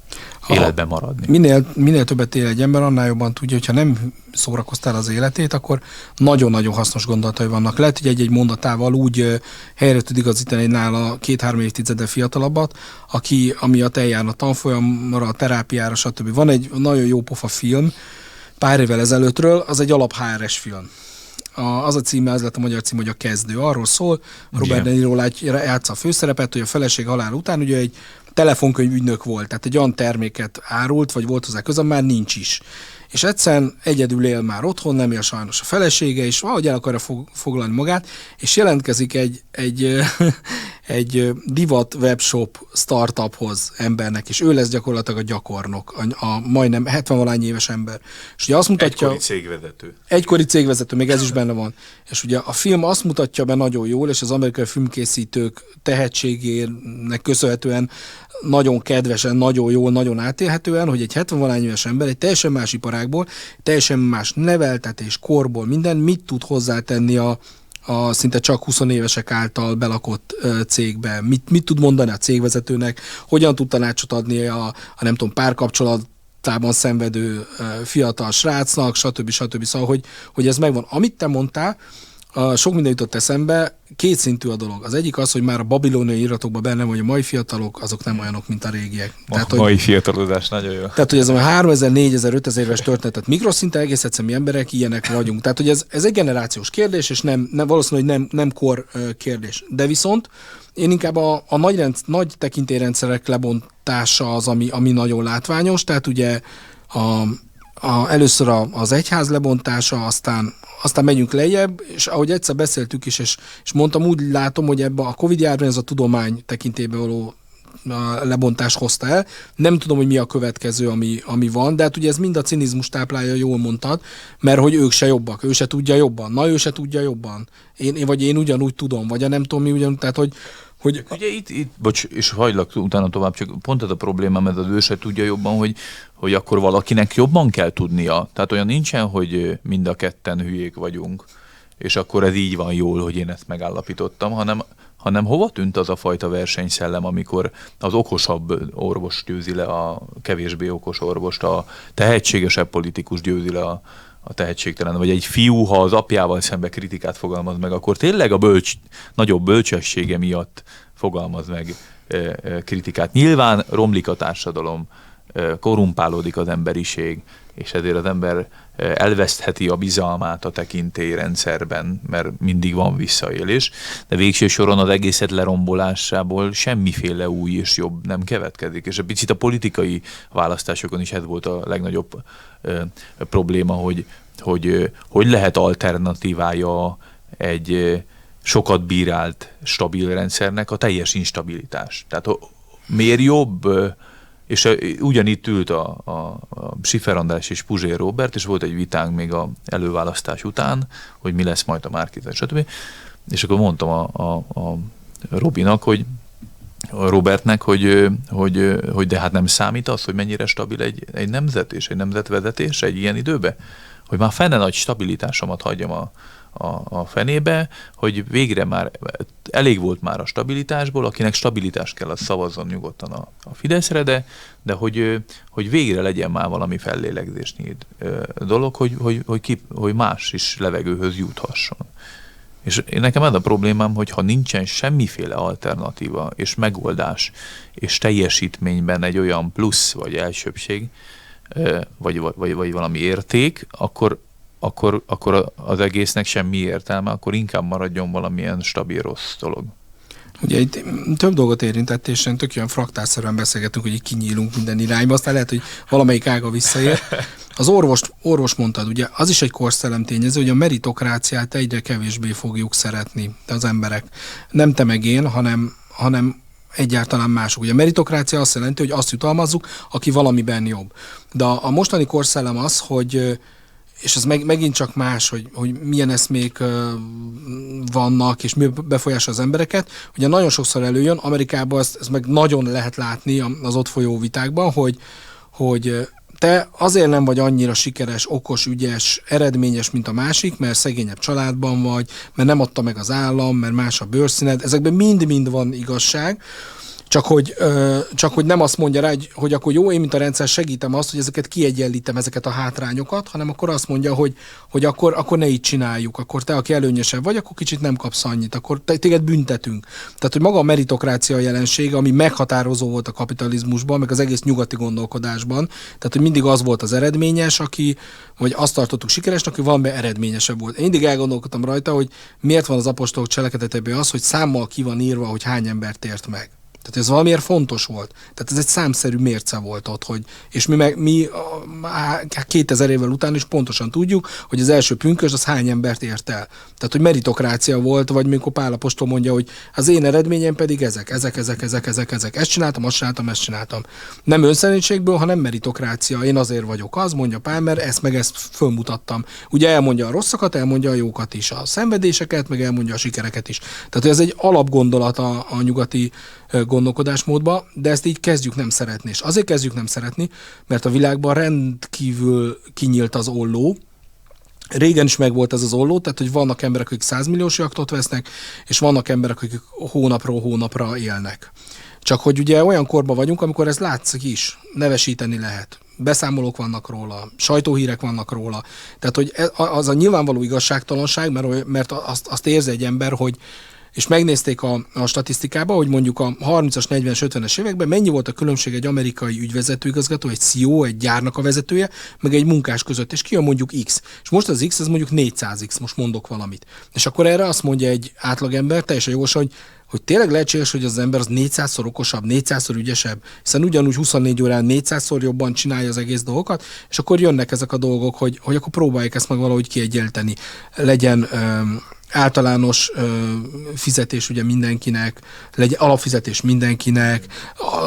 Életben maradni. Minél, minél többet él egy ember, annál jobban tudja, hogyha nem szórakoztál az életét, akkor nagyon-nagyon hasznos gondolatai vannak. Lehet, hogy egy-egy mondatával úgy helyre tud igazítani nála két-három évtizede fiatalabbat, aki amiatt eljárna tanfolyamra, a terápiára, stb. Van egy nagyon jó pofa film, pár évvel ezelőttről, az egy alap HRS film. A, az a címe, az lett a magyar cím, hogy a kezdő. Arról szól, Robert De Niro játsza a főszerepet, hogy a feleség halál után ugye egy telefonkönyv ügynök volt, tehát egy olyan terméket árult, vagy volt hozzá köze, már nincs is. És egyszerűen egyedül él már otthon, nem él sajnos a felesége, és valahogy el akarja foglalni magát, és jelentkezik egy, egy, egy divat webshop startuphoz embernek, és ő lesz gyakorlatilag a gyakornok, a, a majdnem 70 éves ember. És ugye azt mutatja... Egykori cégvezető. Egykori cégvezető, még ez is benne van. És ugye a film azt mutatja be nagyon jól, és az amerikai filmkészítők tehetségének köszönhetően nagyon kedvesen, nagyon jól, nagyon átélhetően, hogy egy 70 éves ember egy teljesen más iparágból, teljesen más neveltetés, korból, minden mit tud hozzátenni a, a szinte csak 20 évesek által belakott cégbe? Mit, mit tud mondani a cégvezetőnek? Hogyan tud tanácsot adni a, a nem tudom, párkapcsolat tában szenvedő fiatal srácnak, stb. stb. Szóval, hogy, hogy ez megvan. Amit te mondtál, a sok minden jutott eszembe, két szintű a dolog. Az egyik az, hogy már a babiloniai iratokban benne hogy a mai fiatalok, azok nem olyanok, mint a régiek. A tehát, mai hogy, fiatalodás nagyon jó. Tehát, hogy ez a 3000, 4000, 5000 éves történetet mikroszinten egész egyszerűen mi emberek ilyenek vagyunk. Tehát, hogy ez, ez egy generációs kérdés, és nem, nem valószínű, hogy nem, nem kor kérdés. De viszont én inkább a, a nagy, rend, nagy tekintélyrendszerek lebontása az, ami, ami nagyon látványos, tehát ugye a, a, először a, az egyház lebontása, aztán, aztán megyünk lejjebb, és ahogy egyszer beszéltük is, és, és mondtam, úgy látom, hogy ebbe a Covid járvány ez a tudomány tekintébe való a lebontás hozta el. Nem tudom, hogy mi a következő, ami, ami van, de hát ugye ez mind a cinizmus táplálja, jól mondtad, mert hogy ők se jobbak, ő se tudja jobban, na ő se tudja jobban. Én vagy én ugyanúgy tudom, vagy a nem tudom mi ugyanúgy, tehát hogy, hogy... Ugye itt, itt, bocs, és hagylak utána tovább, csak pont ez a probléma, mert az ő se tudja jobban, hogy, hogy akkor valakinek jobban kell tudnia. Tehát olyan nincsen, hogy mind a ketten hülyék vagyunk, és akkor ez így van jól, hogy én ezt megállapítottam, hanem, hanem hova tűnt az a fajta versenyszellem, amikor az okosabb orvos győzi le a kevésbé okos orvost, a tehetségesebb politikus győzi le a, a tehetségtelen, vagy egy fiú, ha az apjával szembe kritikát fogalmaz meg, akkor tényleg a bölcs, nagyobb bölcsessége miatt fogalmaz meg kritikát. Nyilván romlik a társadalom, korumpálódik az emberiség, és ezért az ember elvesztheti a bizalmát a rendszerben, mert mindig van visszaélés, de végső soron az egészet lerombolásából semmiféle új és jobb nem kevetkezik. És egy picit a politikai választásokon is ez volt a legnagyobb ö, probléma, hogy hogy, hogy lehet alternatívája egy sokat bírált stabil rendszernek a teljes instabilitás. Tehát miért jobb és ugyanitt ült a, a, a Sifer András és Puzsér Robert, és volt egy vitánk még a előválasztás után, hogy mi lesz majd a Márkizet, stb. És akkor mondtam a, a, a Robinak, hogy Robertnek, hogy, hogy, hogy de hát nem számít az, hogy mennyire stabil egy, egy nemzet és egy nemzetvezetés egy ilyen időbe? Hogy már fenne nagy stabilitásomat hagyjam a, a, a fenébe, hogy végre már elég volt már a stabilitásból, akinek stabilitás kell, az szavazzon nyugodtan a, a Fideszre, de, de hogy, hogy végre legyen már valami fellélegzésnyi dolog, hogy, hogy, hogy, ki, hogy más is levegőhöz juthasson. És nekem ez a problémám, hogy ha nincsen semmiféle alternatíva és megoldás és teljesítményben egy olyan plusz vagy elsőbség, vagy, vagy, vagy valami érték, akkor, akkor, akkor az egésznek semmi értelme, akkor inkább maradjon valamilyen stabil rossz dolog. Ugye itt több dolgot érintett, és tök olyan fraktálszerűen beszélgetünk, hogy így kinyílunk minden irányba, aztán lehet, hogy valamelyik ága visszaér. Az orvos, orvos mondtad, ugye az is egy korszellem tényező, hogy a meritokráciát egyre kevésbé fogjuk szeretni az emberek. Nem te meg én, hanem, hanem egyáltalán mások. Ugye a meritokrácia azt jelenti, hogy azt jutalmazzuk, aki valamiben jobb. De a mostani korszellem az, hogy és ez meg, megint csak más, hogy, hogy milyen eszmék vannak, és mi befolyásol az embereket. Ugye nagyon sokszor előjön, Amerikában ezt, ezt meg nagyon lehet látni az ott folyó vitákban, hogy, hogy te azért nem vagy annyira sikeres, okos, ügyes, eredményes, mint a másik, mert szegényebb családban vagy, mert nem adta meg az állam, mert más a bőrszíned. Ezekben mind-mind van igazság, csak hogy, csak hogy nem azt mondja rá, hogy, akkor jó, én mint a rendszer segítem azt, hogy ezeket kiegyenlítem, ezeket a hátrányokat, hanem akkor azt mondja, hogy, hogy akkor, akkor ne így csináljuk, akkor te, aki előnyösebb vagy, akkor kicsit nem kapsz annyit, akkor téged büntetünk. Tehát, hogy maga a meritokrácia jelensége, ami meghatározó volt a kapitalizmusban, meg az egész nyugati gondolkodásban, tehát, hogy mindig az volt az eredményes, aki, vagy azt tartottuk sikeresnek, hogy valami eredményesebb volt. Én mindig elgondolkodtam rajta, hogy miért van az apostolok cselekedetében az, hogy számmal ki van írva, hogy hány embert ért meg. Tehát ez valamiért fontos volt. Tehát ez egy számszerű mérce volt ott, hogy, és mi, meg, mi a, 2000 évvel után is pontosan tudjuk, hogy az első pünkös az hány embert ért el. Tehát, hogy meritokrácia volt, vagy mikor Pálapostól mondja, hogy az én eredményem pedig ezek, ezek, ezek, ezek, ezek, ezek. Ezt csináltam, azt csináltam, ezt csináltam. Nem önszerénységből, hanem meritokrácia. Én azért vagyok az, mondja Pál, mert ezt meg ezt fölmutattam. Ugye elmondja a rosszakat, elmondja a jókat is, a szenvedéseket, meg elmondja a sikereket is. Tehát ez egy alapgondolat a, a nyugati gondolkodásmódba, de ezt így kezdjük nem szeretni. És azért kezdjük nem szeretni, mert a világban rendkívül kinyílt az olló, Régen is megvolt ez az olló, tehát hogy vannak emberek, akik 100 milliós jaktot vesznek, és vannak emberek, akik hónapról hónapra élnek. Csak hogy ugye olyan korban vagyunk, amikor ez látszik is, nevesíteni lehet. Beszámolók vannak róla, sajtóhírek vannak róla. Tehát, hogy e, az a nyilvánvaló igazságtalanság, mert, mert azt, azt érzi egy ember, hogy, és megnézték a, a statisztikába, hogy mondjuk a 30-as, 40-es, 50-es években mennyi volt a különbség egy amerikai ügyvezetőigazgató, egy CEO, egy gyárnak a vezetője, meg egy munkás között, és ki a mondjuk X. És most az X, ez mondjuk 400X, most mondok valamit. És akkor erre azt mondja egy átlagember, teljesen jogos, hogy hogy tényleg lehetséges, hogy az ember az 400-szor okosabb, 400-szor ügyesebb, hiszen ugyanúgy 24 órán 400-szor jobban csinálja az egész dolgokat, és akkor jönnek ezek a dolgok, hogy, hogy akkor próbáljuk ezt meg valahogy kiegyenlíteni. Legyen öm, általános ö, fizetés ugye mindenkinek, legyen alapfizetés mindenkinek,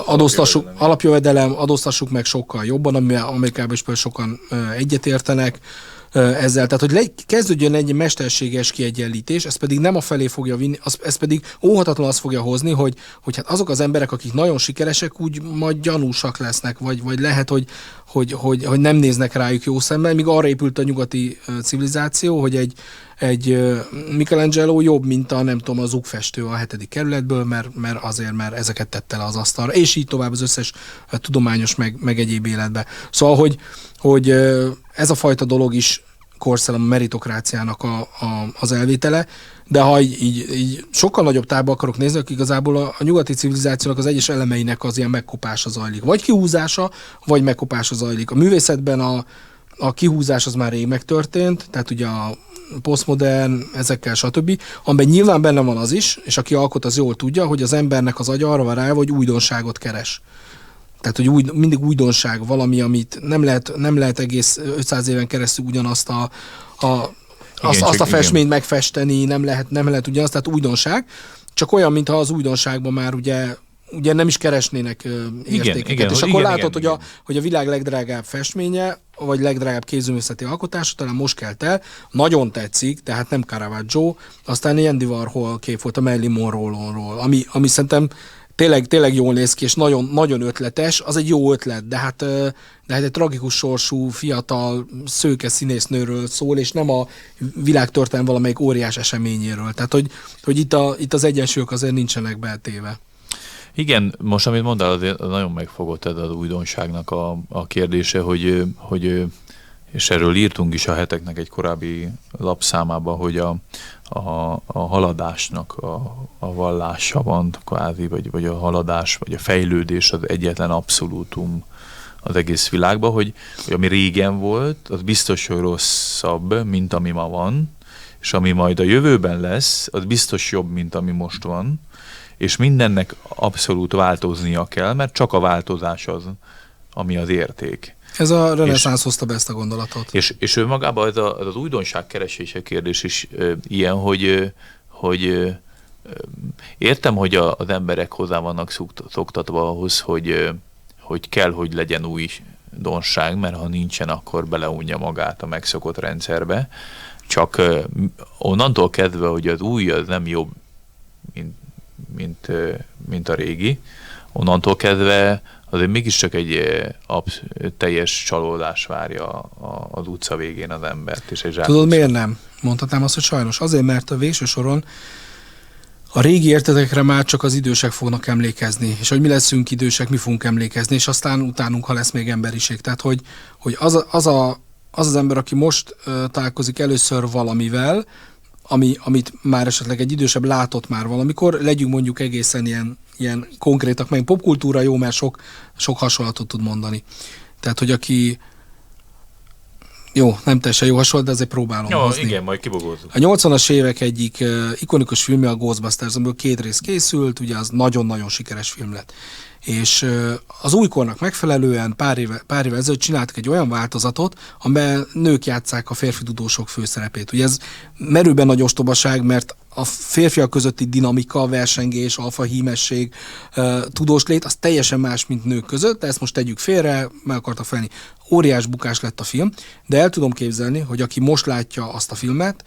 adóztassuk, alapjövedelem, adóztassuk meg sokkal jobban, ami Amerikában is például sokan ö, egyetértenek, ezzel. Tehát, hogy kezdődjön egy mesterséges kiegyenlítés, ez pedig nem a felé fogja vinni, az, ez pedig óhatatlan azt fogja hozni, hogy, hogy hát azok az emberek, akik nagyon sikeresek, úgy majd gyanúsak lesznek, vagy, vagy lehet, hogy, hogy, hogy, hogy nem néznek rájuk jó szemmel, míg arra épült a nyugati civilizáció, hogy egy, egy Michelangelo jobb, mint a nem tudom, az festő a hetedik kerületből, mert, mert azért, mert ezeket tette le az asztalra, és így tovább az összes tudományos meg, meg egyéb életbe. Szóval, hogy, hogy ez a fajta dolog is korszellem a meritokráciának a, a, az elvétele, de ha így, így, sokkal nagyobb tárba akarok nézni, akkor igazából a, a nyugati civilizációnak az egyes elemeinek az ilyen megkopása zajlik. Vagy kihúzása, vagy megkopása zajlik. A művészetben a, a kihúzás az már rég megtörtént, tehát ugye a posztmodern, ezekkel, stb. Amiben nyilván benne van az is, és aki alkot, az jól tudja, hogy az embernek az agya arra van rá, hogy újdonságot keres. Tehát, hogy új, mindig újdonság, valami, amit nem lehet, nem lehet egész 500 éven keresztül ugyanazt a, a azt, igen, azt a festményt igen. megfesteni, nem lehet, nem lehet ugyanazt, tehát újdonság. Csak olyan, mintha az újdonságban már ugye ugye nem is keresnének értékeket. Igen, igen, és akkor igen, látod, igen, hogy. A, hogy a világ legdrágább festménye, vagy legdrágább kézművészeti alkotása, talán most kelt el, nagyon tetszik, tehát nem Caravaggio, aztán Andy Warhol kép volt a Marilyn Monroe-ról, ami, ami szerintem tényleg, tényleg jól néz ki, és nagyon, nagyon ötletes, az egy jó ötlet, de hát, de hát egy tragikus sorsú, fiatal, szőke színésznőről szól, és nem a világtörténelem valamelyik óriás eseményéről. Tehát, hogy, hogy itt, a, itt az egyensúlyok azért nincsenek betéve. Igen, most amit mondtál, nagyon megfogott ez az újdonságnak a, a kérdése, hogy, hogy és erről írtunk is a heteknek egy korábbi lapszámába, hogy a, a, a haladásnak a, a vallása van, kvázi, vagy, vagy a haladás, vagy a fejlődés az egyetlen abszolútum az egész világban, hogy, hogy ami régen volt, az biztos, hogy rosszabb, mint ami ma van, és ami majd a jövőben lesz, az biztos jobb, mint ami most van, és mindennek abszolút változnia kell, mert csak a változás az, ami az érték. Ez a reneszánsz hozta be ezt a gondolatot. És, és ő magában ez, a, az újdonság keresése kérdés is e, ilyen, hogy, hogy e, értem, hogy a, az emberek hozzá vannak szoktatva ahhoz, hogy, hogy kell, hogy legyen új donság, mert ha nincsen, akkor beleunja magát a megszokott rendszerbe. Csak onnantól kezdve, hogy az új az nem jobb, mint, mint, mint a régi, onnantól kezdve azért mégiscsak egy absz- teljes csalódás várja az utca végén az embert. És egy Tudod, miért nem? Mondhatnám azt, hogy sajnos. Azért, mert a végső soron a régi értetekre már csak az idősek fognak emlékezni, és hogy mi leszünk idősek, mi fogunk emlékezni, és aztán utánunk, ha lesz még emberiség. Tehát, hogy, hogy az, a, az, a, az az ember, aki most uh, találkozik először valamivel, ami, amit már esetleg egy idősebb látott már valamikor, legyünk mondjuk egészen ilyen, ilyen konkrétak, meg popkultúra jó, mert sok, sok hasonlatot tud mondani. Tehát, hogy aki jó, nem teljesen jó hasonlat, de azért próbálom jó, hozni. igen, majd kibogózunk. A 80-as évek egyik uh, ikonikus filmje a Ghostbusters, amiből két rész készült, ugye az nagyon-nagyon sikeres film lett és az újkornak megfelelően pár éve, pár éve ezelőtt csináltak egy olyan változatot, amiben nők játszák a férfi tudósok főszerepét. Ugye ez merőben nagy ostobaság, mert a férfiak közötti dinamika, versengés, alfa hímesség, tudós lét, az teljesen más, mint nők között, de ezt most tegyük félre, meg akarta felni. Óriás bukás lett a film, de el tudom képzelni, hogy aki most látja azt a filmet,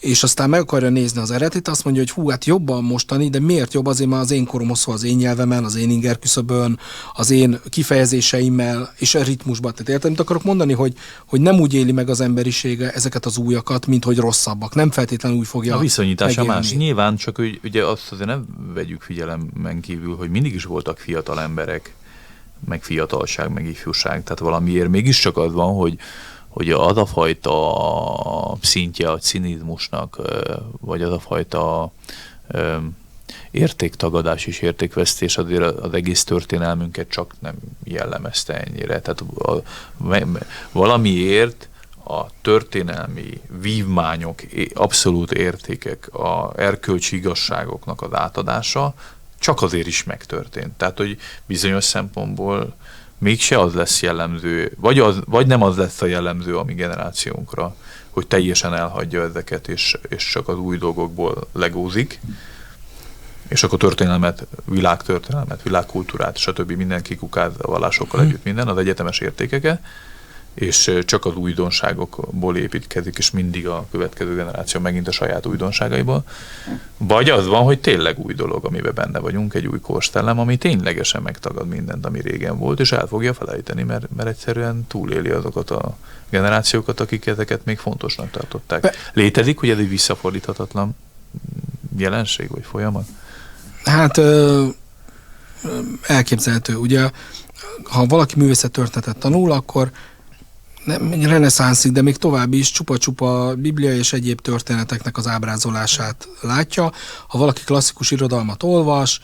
és aztán meg akarja nézni az eredetit, azt mondja, hogy hú, hát jobban mostani, de miért jobb? Azért, mert az én koromhoz az én nyelvemen, az én inger küszöbön, az én kifejezéseimmel és a ritmusban. Tehát értem, mit akarok mondani, hogy, hogy nem úgy éli meg az emberisége ezeket az újakat, mint hogy rosszabbak. Nem feltétlenül úgy fogja A viszonyítása megélni. más. Nyilván csak hogy ugye azt azért nem vegyük figyelemben kívül, hogy mindig is voltak fiatal emberek, meg fiatalság, meg ifjúság. Tehát valamiért mégiscsak az van, hogy hogy az a fajta szintje a cinizmusnak, vagy az a fajta értéktagadás és értékvesztés azért az egész történelmünket csak nem jellemezte ennyire. Tehát valamiért a történelmi vívmányok, abszolút értékek, a erkölcsi igazságoknak az átadása csak azért is megtörtént. Tehát, hogy bizonyos szempontból mégse az lesz jellemző, vagy, az, vagy nem az lesz a jellemző a mi generációnkra, hogy teljesen elhagyja ezeket, és, és csak az új dolgokból legózik, és akkor történelmet, világtörténelmet, világkultúrát, stb. mindenki kukáz a vallásokkal hmm. együtt minden, az egyetemes értékeket, és csak az újdonságokból építkezik, és mindig a következő generáció megint a saját újdonságaiból. Vagy az van, hogy tényleg új dolog, amiben benne vagyunk, egy új korszellem, ami ténylegesen megtagad mindent, ami régen volt, és el fogja felejteni, mert, mert egyszerűen túléli azokat a generációkat, akik ezeket még fontosnak tartották. Be- Létezik, hogy ez egy visszafordíthatatlan jelenség, vagy folyamat? Hát ö, elképzelhető. Ugye, ha valaki művészettörténetet tanul, akkor nem reneszánszig, de még tovább is csupa-csupa biblia és egyéb történeteknek az ábrázolását látja. Ha valaki klasszikus irodalmat olvas,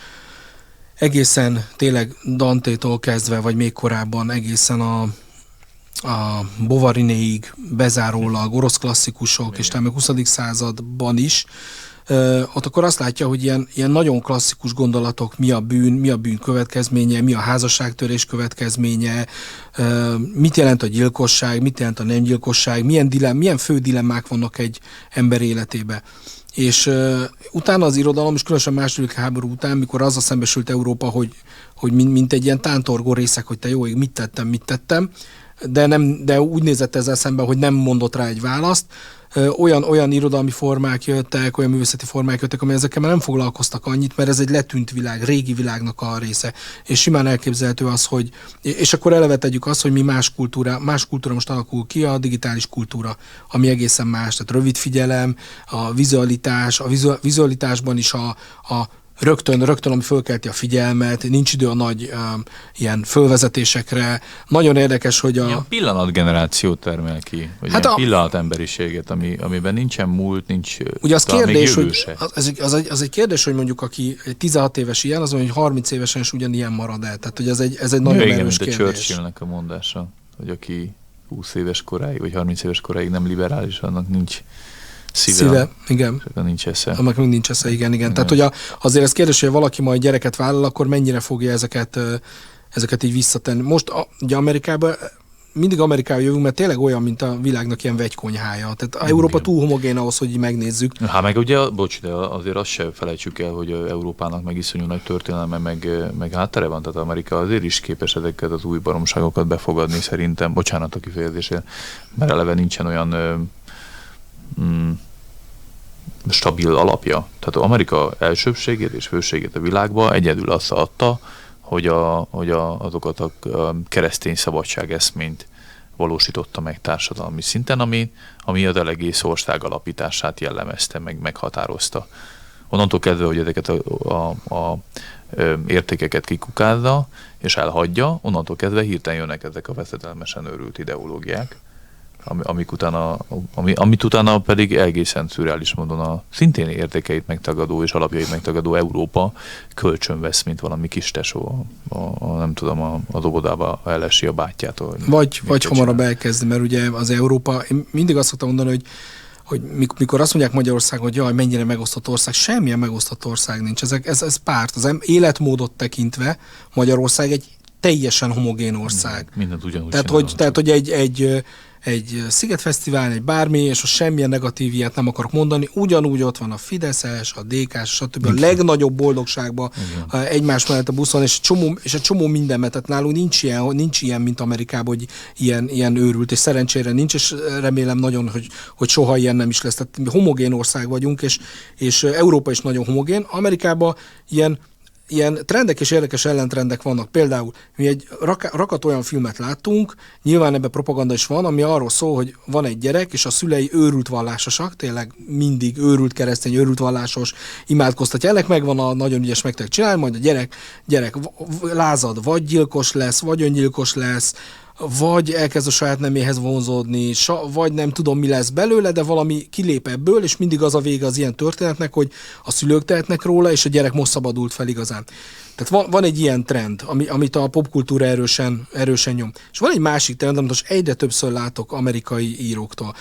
egészen tényleg Dantétól kezdve, vagy még korábban egészen a, a Bovarinéig bezárólag orosz klasszikusok, és talán 20. században is ott akkor azt látja, hogy ilyen, ilyen nagyon klasszikus gondolatok, mi a bűn, mi a bűn következménye, mi a házasságtörés következménye, mit jelent a gyilkosság, mit jelent a nem gyilkosság, milyen, dilem, milyen fő dilemmák vannak egy ember életébe. És uh, utána az irodalom, és különösen második háború után, mikor az a szembesült Európa, hogy, hogy mint, mint egy ilyen tántorgó részek, hogy te jó ég, mit tettem, mit tettem, de, nem, de úgy nézett ezzel szemben, hogy nem mondott rá egy választ, olyan, olyan irodalmi formák jöttek, olyan művészeti formák jöttek, amely ezekkel már nem foglalkoztak annyit, mert ez egy letűnt világ, régi világnak a része. És simán elképzelhető az, hogy, és akkor eleve azt, hogy mi más kultúra, más kultúra most alakul ki, a digitális kultúra, ami egészen más, tehát rövid figyelem, a vizualitás, a vizualitásban is a, a rögtön, rögtön, ami fölkelti a figyelmet, nincs idő a nagy uh, ilyen fölvezetésekre. Nagyon érdekes, hogy a... Ilyen pillanatgenerációt termel ki, vagy hát a pillanat emberiséget, ami, amiben nincsen múlt, nincs Ugye az kérdés, hogy az, az, egy, az, egy, kérdés, hogy mondjuk aki 16 éves ilyen, az mondja, hogy 30 évesen is ugyanilyen marad el. Tehát, hogy ez egy, ez egy nagyon igen, erős kérdés. Churchillnek a mondása, hogy aki 20 éves koráig, vagy 30 éves koráig nem liberális, annak nincs Szíve, Szíve igen. nincs esze. Annak még nincs esze, igen, igen. igen. Tehát, hogy a, azért ez kérdés, hogy valaki majd gyereket vállal, akkor mennyire fogja ezeket, ezeket így visszatenni. Most a, ugye Amerikában mindig Amerikába jövünk, mert tényleg olyan, mint a világnak ilyen vegykonyhája. Tehát a Európa túl homogén ahhoz, hogy így megnézzük. Hát meg ugye, bocs, de azért azt se felejtsük el, hogy Európának meg iszonyú nagy történelme, meg, meg háttere van, tehát Amerika azért is képes ezeket az új baromságokat befogadni szerintem, bocsánat a kifejezésért, mert eleve nincsen olyan mm, stabil alapja. Tehát Amerika elsőbségét és főségét a világban egyedül azt adta, hogy, a, hogy a, azokat a keresztény szabadság eszményt valósította meg társadalmi szinten, ami, ami az egész ország alapítását jellemezte, meg meghatározta. Onnantól kezdve, hogy ezeket a, a, a értékeket kikukázza és elhagyja, onnantól kezdve hirtelen jönnek ezek a veszedelmesen őrült ideológiák, amik utána, ami, amit utána pedig egészen szürreális módon a szintén értékeit megtagadó és alapjait megtagadó Európa kölcsön vesz, mint valami kis tesó, a, a, nem tudom, a, a dobodába elesi a bátyjától. Vagy, vagy hamarabb elkezdi, mert ugye az Európa, én mindig azt szoktam mondani, hogy hogy mikor azt mondják Magyarország, hogy jaj, mennyire megosztott ország, semmilyen megosztott ország nincs. Ez, ez, ez párt. Az életmódot tekintve Magyarország egy teljesen homogén ország. Mindent ugyanúgy tehát, hogy, tehát, hogy egy, egy egy Szigetfesztivál, egy bármi, és a semmilyen negatív ilyet nem akarok mondani, ugyanúgy ott van a Fideszes, a DK, stb. a legnagyobb boldogságban Igen. egymás mellett a buszon, és egy csomó, és egy csomó minden, tehát nálunk nincs ilyen, nincs ilyen, mint Amerikában, hogy ilyen, ilyen őrült, és szerencsére nincs, és remélem nagyon, hogy, hogy soha ilyen nem is lesz. Tehát homogén ország vagyunk, és, és Európa is nagyon homogén. Amerikában ilyen ilyen trendek és érdekes ellentrendek vannak. Például mi egy rakat olyan filmet láttunk, nyilván ebben propaganda is van, ami arról szól, hogy van egy gyerek, és a szülei őrült vallásosak, tényleg mindig őrült keresztény, őrült vallásos, imádkoztatja. Ennek megvan a nagyon ügyes megtek csinálni, majd a gyerek, gyerek lázad, vagy gyilkos lesz, vagy öngyilkos lesz, vagy elkezd a saját neméhez vonzódni, vagy nem tudom, mi lesz belőle, de valami kilép ebből, és mindig az a vége az ilyen történetnek, hogy a szülők tehetnek róla, és a gyerek most szabadult fel igazán. Tehát van, van egy ilyen trend, ami, amit a popkultúra erősen, erősen nyom. És van egy másik trend, amit most egyre többször látok amerikai íróktól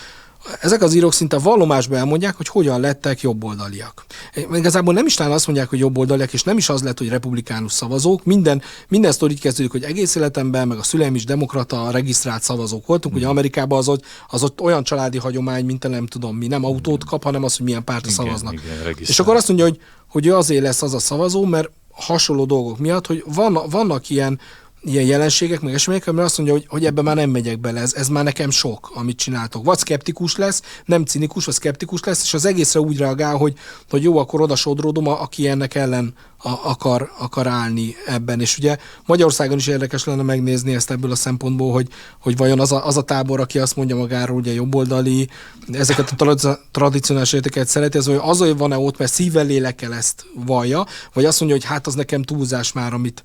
ezek az írók szinte vallomásban elmondják, hogy hogyan lettek jobboldaliak. Igazából nem is talán azt mondják, hogy jobboldaliak, és nem is az lett, hogy republikánus szavazók. Minden, minden sztori kezdődik, hogy egész életemben, meg a szüleim is demokrata, regisztrált szavazók voltunk. Ugye Amerikában az ott, az ott olyan családi hagyomány, mint nem tudom mi, nem autót kap, hanem az, hogy milyen pártra igen, szavaznak. Igen, és akkor azt mondja, hogy, hogy ő azért lesz az a szavazó, mert hasonló dolgok miatt, hogy van, vannak ilyen ilyen jelenségek, meg események, mert azt mondja, hogy, hogy ebbe már nem megyek bele, ez, ez már nekem sok, amit csináltok. Vagy szkeptikus lesz, nem cinikus, vagy szkeptikus lesz, és az egészre úgy reagál, hogy, hogy jó, akkor oda sodródom, aki ennek ellen a, akar, akar állni ebben. És ugye Magyarországon is érdekes lenne megnézni ezt ebből a szempontból, hogy, hogy vajon az a, az a tábor, aki azt mondja magáról, ugye jobboldali, ezeket a tradicionális értéket szereti, az, hogy azért van-e ott, mert szívvel, lélekkel ezt vallja, vagy azt mondja, hogy hát az nekem túlzás már, amit,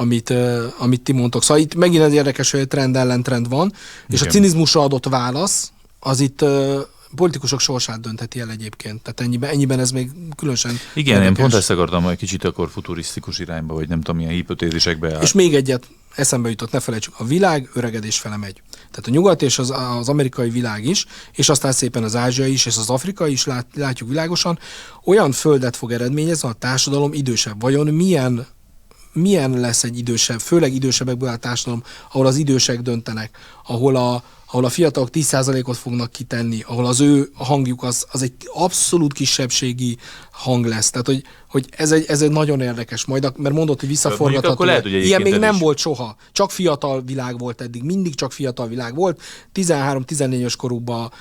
amit, amit ti mondtok. Szóval itt megint egy érdekes, hogy trend ellen trend van, Igen. és a cinizmusra adott válasz, az itt politikusok sorsát döntheti el egyébként. Tehát ennyiben, ennyiben ez még különösen Igen, érdekes. én pont ezt akartam, hogy kicsit akkor futurisztikus irányba, vagy nem tudom, milyen hipotézisekbe áll. És még egyet eszembe jutott, ne felejtsük, a világ öregedés fele megy. Tehát a nyugat és az, az amerikai világ is, és aztán szépen az ázsiai is, és az afrikai is lát, látjuk világosan, olyan földet fog eredményezni, a társadalom idősebb. Vajon milyen milyen lesz egy idősebb, főleg idősebbekből a társadalom, ahol az idősek döntenek, ahol a, ahol a fiatalok 10%-ot fognak kitenni, ahol az ő hangjuk az, az egy abszolút kisebbségi hang lesz. Tehát, hogy, hogy ez, egy, ez egy nagyon érdekes, majd, mert mondott, hogy visszaforgatható. Lehet, hogy Ilyen még nem is. volt soha. Csak fiatal világ volt eddig, mindig csak fiatal világ volt. 13-14-es korúban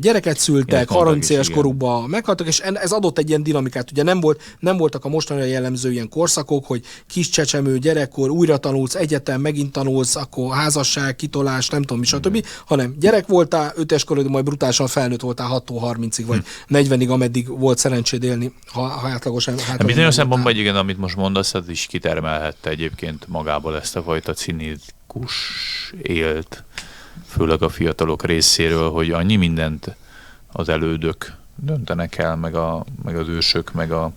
gyereket szültek, 30 éves korúban meghaltak, és ez adott egy ilyen dinamikát. Ugye nem, volt, nem voltak a mostani jellemző ilyen korszakok, hogy kis csecsemő, gyerekkor, újra tanulsz, egyetem, megint tanulsz, akkor házasság, kitolás, nem tudom mi, stb., hanem gyerek voltál, ötes korod, majd brutálisan felnőtt voltál 6-30-ig, vagy hm. 40-ig, ameddig volt szerencséd élni, ha, ha átlagosan. Hát bizonyos szempontból, igen, amit most mondasz, az is kitermelhette egyébként magából ezt a fajta cinikus élt, főleg a fiatalok részéről, hogy annyi mindent az elődök döntenek el, meg, a, meg az ősök, meg a,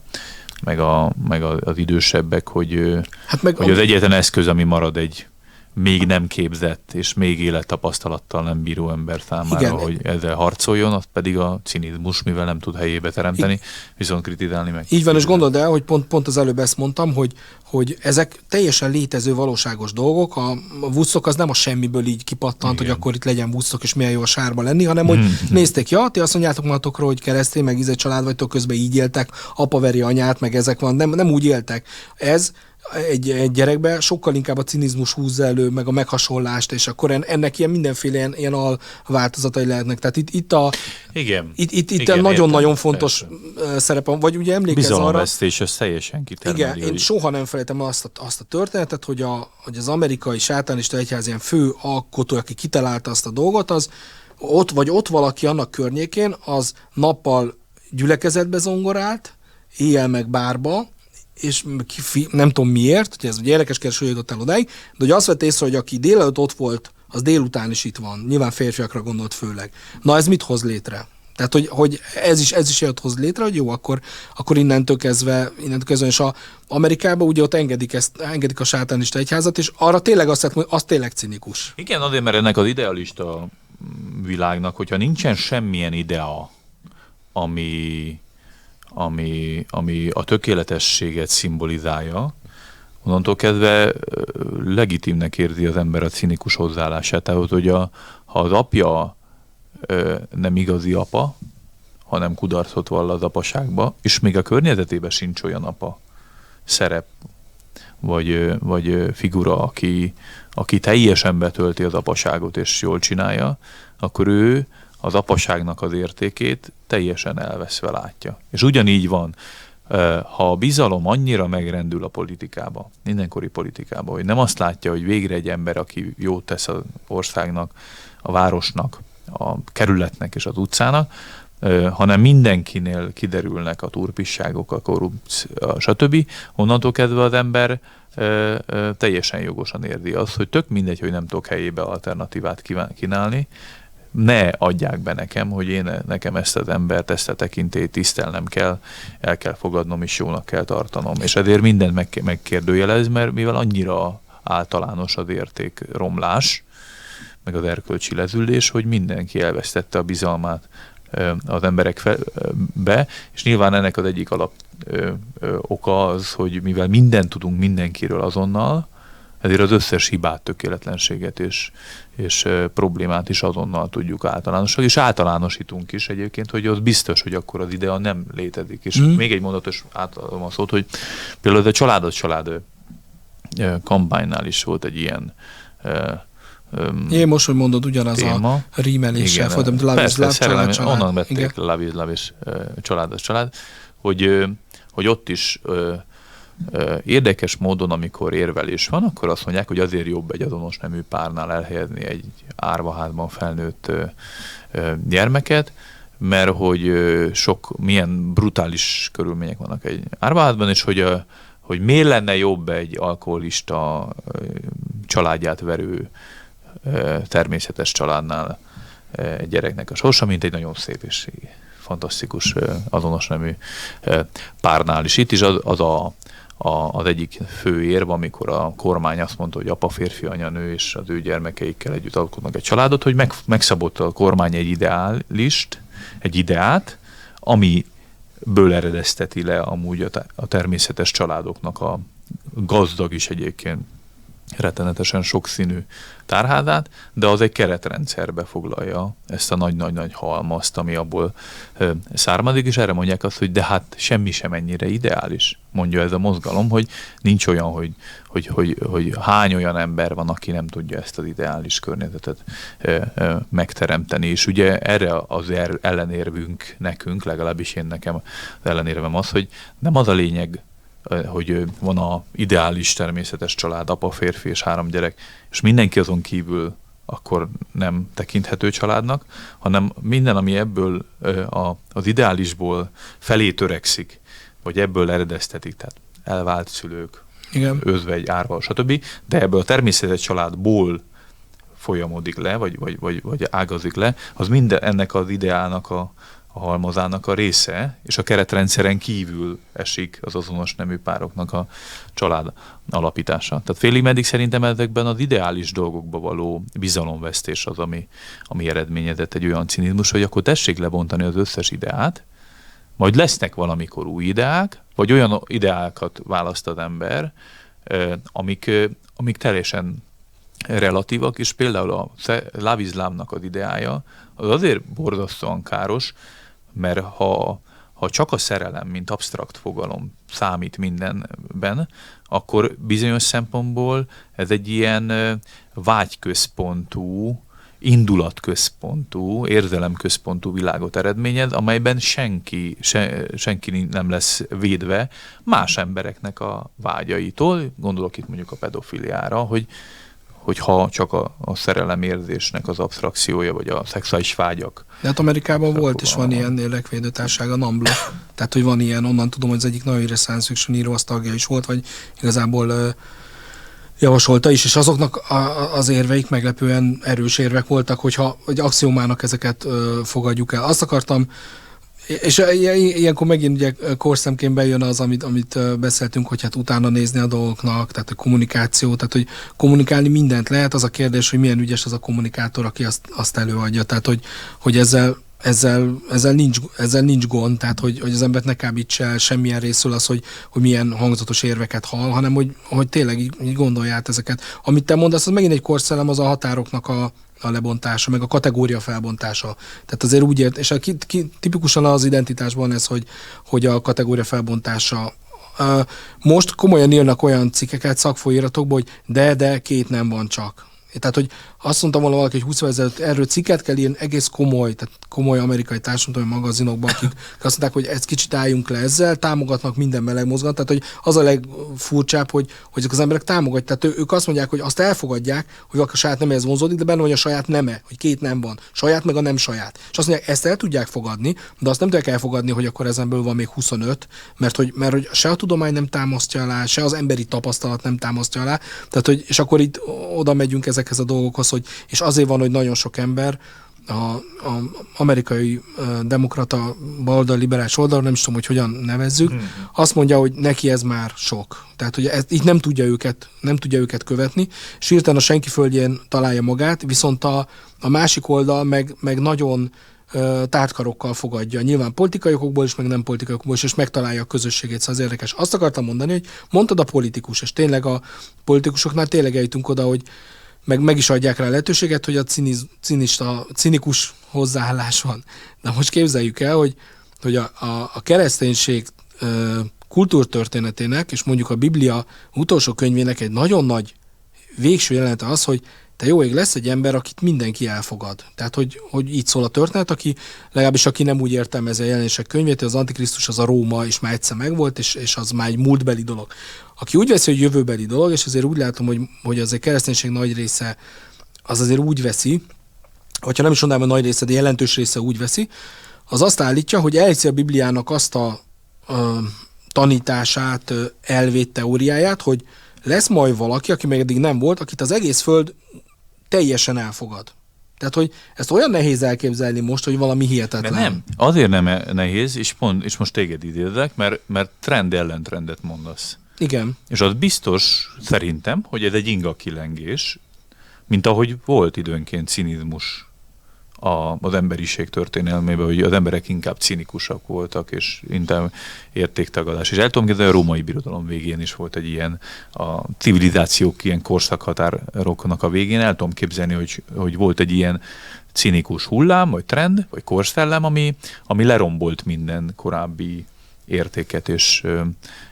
meg, a, meg az idősebbek, hogy, hát meg hogy az egyetlen eszköz, ami marad egy még nem képzett és még élettapasztalattal nem bíró ember számára, Igen. hogy ezzel harcoljon, az pedig a cinizmus, mivel nem tud helyébe teremteni, viszont kritizálni meg. Így van, és gondold el, hogy pont, pont az előbb ezt mondtam, hogy, hogy ezek teljesen létező valóságos dolgok. A, Woodstock az nem a semmiből így kipattant, Igen. hogy akkor itt legyen Woodstock, és milyen jó a sárba lenni, hanem hogy nézték, ja, ti azt mondjátok magatokról, hogy keresztény, meg íze család vagytok, közben így éltek, apa veri anyát, meg ezek van, nem, nem úgy éltek. Ez egy, egy gyerekbe sokkal inkább a cinizmus húzza elő, meg a meghasonlást, és akkor ennek ilyen mindenféle ilyen, ilyen alváltozatai lehetnek. Tehát itt, itt a igen, itt, itt, itt igen, nagyon-nagyon fontos persze. szerep vagy ugye emlékezz Bizalomvesztés, ez teljesen kitermeli. Igen, én soha nem felejtem azt a, azt a történetet, hogy, a, hogy az amerikai sátánista egyház ilyen fő alkotó, aki kitalálta azt a dolgot, az ott vagy ott valaki annak környékén, az nappal gyülekezetbe zongorált, éjjel meg bárba, és nem tudom miért, hogy ez egy érdekes kereső jutott el odáig, de hogy azt vett észre, hogy aki délelőtt ott volt, az délután is itt van. Nyilván férfiakra gondolt főleg. Na ez mit hoz létre? Tehát, hogy, hogy ez is, ez is jött hoz létre, hogy jó, akkor, akkor innentől kezdve, innentől kezdve, és a Amerikában ugye ott engedik, ezt, engedik a sátánista egyházat, és arra tényleg azt hogy az tényleg cinikus. Igen, azért, mert ennek az idealista világnak, hogyha nincsen semmilyen idea, ami ami, ami a tökéletességet szimbolizálja, onnantól kezdve legitimnek érzi az ember a cinikus hozzáállását. Tehát, hogy a, ha az apja nem igazi apa, hanem kudarcot vall az apaságba, és még a környezetében sincs olyan apa szerep, vagy, vagy figura, aki, aki teljesen betölti az apaságot és jól csinálja, akkor ő az apaságnak az értékét teljesen elveszve látja. És ugyanígy van, ha a bizalom annyira megrendül a politikába, mindenkori politikába, hogy nem azt látja, hogy végre egy ember, aki jót tesz az országnak, a városnak, a kerületnek és az utcának, hanem mindenkinél kiderülnek a turpisságok, a korrupció, stb. Onnantól kezdve az ember teljesen jogosan érdi azt, hogy tök mindegy, hogy nem tudok helyébe alternatívát kínálni, ne adják be nekem, hogy én nekem ezt az embert, ezt a tekintélyt tisztelnem kell, el kell fogadnom és jónak kell tartanom. És ezért mindent meg, megkérdőjelez, mert mivel annyira általános az érték romlás, meg az erkölcsi lezülés, hogy mindenki elvesztette a bizalmát az emberek be, és nyilván ennek az egyik alap oka az, hogy mivel mindent tudunk mindenkiről azonnal, ezért az összes hibát, tökéletlenséget és, és problémát is azonnal tudjuk általánosítani, és általánosítunk is egyébként, hogy az biztos, hogy akkor az idea nem létezik. És mm. még egy mondatos átadom a szót, hogy például a családot család kampánynál is volt egy ilyen én most, hogy mondod, ugyanaz téma. a rímeléssel folytam, Love is Love, család, család. Onnan vették Love is Love is család, család, hogy, hogy ott is érdekes módon, amikor érvelés van, akkor azt mondják, hogy azért jobb egy azonos nemű párnál elhelyezni egy árvaházban felnőtt gyermeket, mert hogy sok, milyen brutális körülmények vannak egy árvaházban, és hogy, ö, hogy miért lenne jobb egy alkoholista családját verő természetes családnál egy gyereknek a sorsa, mint egy nagyon szép és fantasztikus azonos nemű párnál is. Itt is az, az a, a, az egyik fő érv, amikor a kormány azt mondta, hogy apa, férfi, anya, nő és az ő gyermekeikkel együtt alkotnak egy családot, hogy meg, megszabott a kormány egy ideálist, egy ideát, ami ből eredezteti le amúgy a, a természetes családoknak a gazdag is egyébként rettenetesen sokszínű tárházát, de az egy keretrendszerbe foglalja ezt a nagy-nagy-nagy halmazt, ami abból származik, és erre mondják azt, hogy de hát semmi sem ennyire ideális, mondja ez a mozgalom, hogy nincs olyan, hogy, hogy, hogy, hogy hány olyan ember van, aki nem tudja ezt az ideális környezetet megteremteni, és ugye erre az er, ellenérvünk nekünk, legalábbis én nekem az ellenérvem az, hogy nem az a lényeg, hogy van a ideális természetes család, apa, férfi és három gyerek, és mindenki azon kívül akkor nem tekinthető családnak, hanem minden, ami ebből az ideálisból felé törekszik, vagy ebből eredeztetik, tehát elvált szülők, Igen. özvegy, árva, stb., de ebből a természetes családból folyamodik le, vagy, vagy, vagy, vagy ágazik le, az minden ennek az ideálnak a, a halmazának a része, és a keretrendszeren kívül esik az azonos nemű pároknak a család alapítása. Tehát félig meddig szerintem ezekben az ideális dolgokba való bizalomvesztés az, ami, ami eredményezett egy olyan cinizmus, hogy akkor tessék lebontani az összes ideát, majd lesznek valamikor új ideák, vagy olyan ideákat választ az ember, amik, amik teljesen relatívak, és például a lávizlámnak az ideája az azért borzasztóan káros, mert ha, ha csak a szerelem, mint absztrakt fogalom számít mindenben, akkor bizonyos szempontból ez egy ilyen vágyközpontú, indulatközpontú, érzelemközpontú világot eredményez, amelyben senki, se, senki nem lesz védve más embereknek a vágyaitól. Gondolok itt mondjuk a pedofiliára, hogy, hogy ha csak a, a szerelemérzésnek az abstrakciója, vagy a szexuális vágyak. De hát Amerikában volt és van ilyen lélekvédőtárság, a NAMBLA. Tehát, hogy van ilyen, onnan tudom, hogy az egyik nagyon híres science fiction író, az tagja is volt, vagy igazából uh, javasolta is, és azoknak a, az érveik meglepően erős érvek voltak, hogyha hogy axiomának ezeket uh, fogadjuk el. Azt akartam és ilyenkor megint ugye korszemként bejön az, amit, amit beszéltünk, hogy hát utána nézni a dolgoknak, tehát a kommunikáció, tehát hogy kommunikálni mindent lehet, az a kérdés, hogy milyen ügyes az a kommunikátor, aki azt, azt előadja, tehát hogy, hogy ezzel ezzel, ezzel, nincs, ezzel nincs gond, tehát hogy, hogy az embert ne kábítsa el semmilyen részről az, hogy, hogy milyen hangzatos érveket hall, hanem hogy, hogy tényleg így, így gondolja át ezeket. Amit te mondasz, az megint egy korszellem, az a határoknak a, a lebontása, meg a kategória felbontása. Tehát azért úgy ért, és a, ki, ki, tipikusan az identitásban ez, hogy, hogy a kategória felbontása most komolyan írnak olyan cikkeket szakfolyíratokból, hogy de, de, két nem van csak. Tehát, hogy azt mondtam volna valaki, hogy 20 ezelőtt erről cikket kell írni, egész komoly, tehát komoly amerikai társadalmi magazinokban, akik azt mondták, hogy ezt kicsit álljunk le ezzel, támogatnak minden meleg mozgalmat, tehát hogy az a legfurcsább, hogy, hogy ezek az emberek támogatják, tehát ők azt mondják, hogy azt elfogadják, hogy valaki a saját nemehez vonzódik, de benne van a saját neme, hogy két nem van, saját meg a nem saját. És azt mondják, ezt el tudják fogadni, de azt nem tudják elfogadni, hogy akkor ezenből van még 25, mert hogy, mert hogy se a tudomány nem támasztja alá, se az emberi tapasztalat nem támasztja alá, tehát hogy, és akkor itt oda megyünk ezekhez a dolgokhoz, hogy és azért van, hogy nagyon sok ember a, a amerikai demokrata baloldal, liberális oldal, nem is tudom, hogy hogyan nevezzük, hmm. azt mondja, hogy neki ez már sok. Tehát, hogy ez, így nem tudja őket, nem tudja őket követni, és hirtelen a senki földjén találja magát, viszont a, a másik oldal meg, meg nagyon tártkarokkal fogadja. Nyilván politikai okokból is, meg nem politikai okokból is, és megtalálja a közösségét. Szóval az érdekes. Azt akartam mondani, hogy mondtad a politikus, és tényleg a politikusoknál tényleg eljutunk oda, hogy meg meg is adják rá a lehetőséget, hogy a ciniz, cinista, cinikus hozzáállás van. De most képzeljük el, hogy, hogy a, a, a kereszténység ö, kultúrtörténetének, és mondjuk a Biblia utolsó könyvének egy nagyon nagy végső jelenete az, hogy te jó ég, lesz egy ember, akit mindenki elfogad. Tehát, hogy, hogy így szól a történet, aki legalábbis aki nem úgy értelmezi a jelenések könyvét, hogy az Antikrisztus az a Róma, és már egyszer megvolt, és, és az már egy múltbeli dolog. Aki úgy veszi, hogy jövőbeli dolog, és azért úgy látom, hogy, hogy az egy kereszténység nagy része az azért úgy veszi, hogyha nem is mondanám, hogy nagy része, de jelentős része úgy veszi, az azt állítja, hogy elhiszi a Bibliának azt a, a tanítását, elvét, teóriáját, hogy lesz majd valaki, aki még eddig nem volt, akit az egész föld teljesen elfogad. Tehát, hogy ezt olyan nehéz elképzelni most, hogy valami hihetetlen. De nem, azért nem e- nehéz, és, pont, és most téged idézek, mert, mert trend ellentrendet mondasz. Igen. És az biztos szerintem, hogy ez egy inga kilengés, mint ahogy volt időnként cinizmus a, az emberiség történelmében, hogy az emberek inkább cinikusak voltak, és inkább értéktagadás. És el tudom képzelni, a római birodalom végén is volt egy ilyen, a civilizációk ilyen korszakhatároknak a végén, el tudom képzelni, hogy, hogy volt egy ilyen cinikus hullám, vagy trend, vagy korszellem, ami, ami lerombolt minden korábbi értéket és,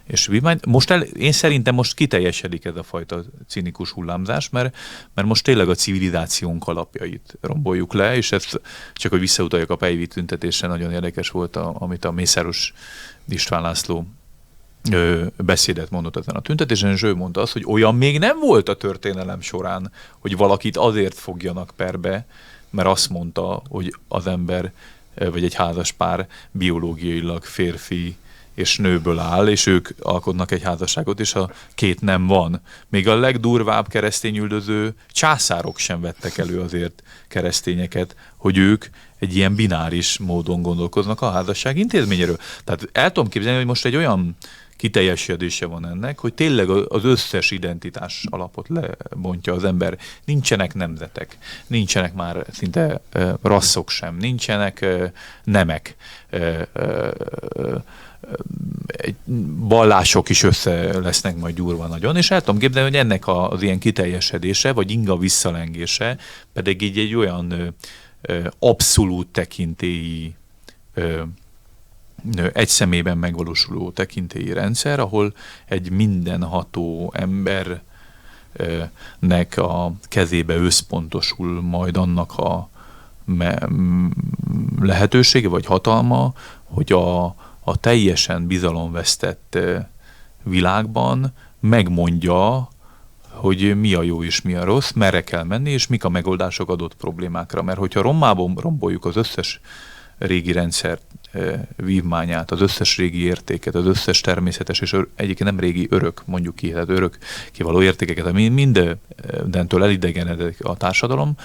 és vívmányt. Most el, én szerintem most kiteljesedik ez a fajta cinikus hullámzás, mert, mert most tényleg a civilizációnk alapjait romboljuk le, és ez csak hogy visszautaljak a Pejvi tüntetésre, nagyon érdekes volt, a, amit a Mészáros István László ö, beszédet mondott ezen a tüntetésen, és ő mondta azt, hogy olyan még nem volt a történelem során, hogy valakit azért fogjanak perbe, mert azt mondta, hogy az ember vagy egy házas pár biológiailag férfi és nőből áll, és ők alkotnak egy házasságot, és a két nem van. Még a legdurvább keresztényüldöző császárok sem vettek elő azért keresztényeket, hogy ők egy ilyen bináris módon gondolkoznak a házasság intézményéről. Tehát el tudom képzelni, hogy most egy olyan kiteljesedése van ennek, hogy tényleg az összes identitás alapot lebontja az ember. Nincsenek nemzetek, nincsenek már szinte rasszok sem, nincsenek nemek egy vallások is össze lesznek majd gyúrva nagyon, és el tudom képzelni, hogy ennek az ilyen kiteljesedése, vagy inga visszalengése pedig így egy olyan abszolút tekintélyi egy szemében megvalósuló tekintélyi rendszer, ahol egy mindenható embernek a kezébe összpontosul majd annak a lehetősége vagy hatalma, hogy a, a teljesen bizalomvesztett világban megmondja, hogy mi a jó és mi a rossz, merre kell menni, és mik a megoldások adott problémákra. Mert hogyha rommában romboljuk az összes régi rendszer vívmányát, az összes régi értéket, az összes természetes és egyébként nem régi örök, mondjuk ki, tehát örök kivaló értékeket, ami mindentől elidegenedik a társadalom,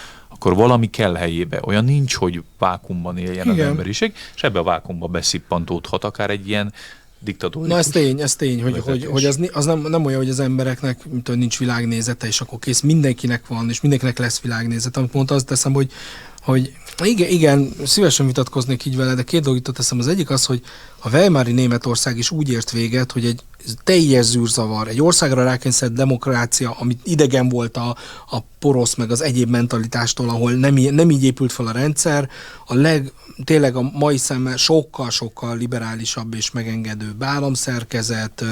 akkor valami kell helyébe. Olyan nincs, hogy vákumban éljen Igen. az emberiség, és ebbe a vákumba beszippantódhat akár egy ilyen diktatórikus. Na ez tény, ez tény, hogy, hogy, hogy az, az nem, nem olyan, hogy az embereknek mint, nincs világnézete, és akkor kész, mindenkinek van, és mindenkinek lesz világnézete. Amit mondta, azt teszem, hogy hogy igen, igen, szívesen vitatkoznék így vele, de két dolgot teszem. Az egyik az, hogy a Weimári Németország is úgy ért véget, hogy egy teljes zűrzavar, egy országra rákényszerített demokrácia, amit idegen volt a, a porosz, meg az egyéb mentalitástól, ahol nem, nem így épült fel a rendszer, a leg, tényleg a mai szemmel sokkal-sokkal liberálisabb és megengedő államszerkezet,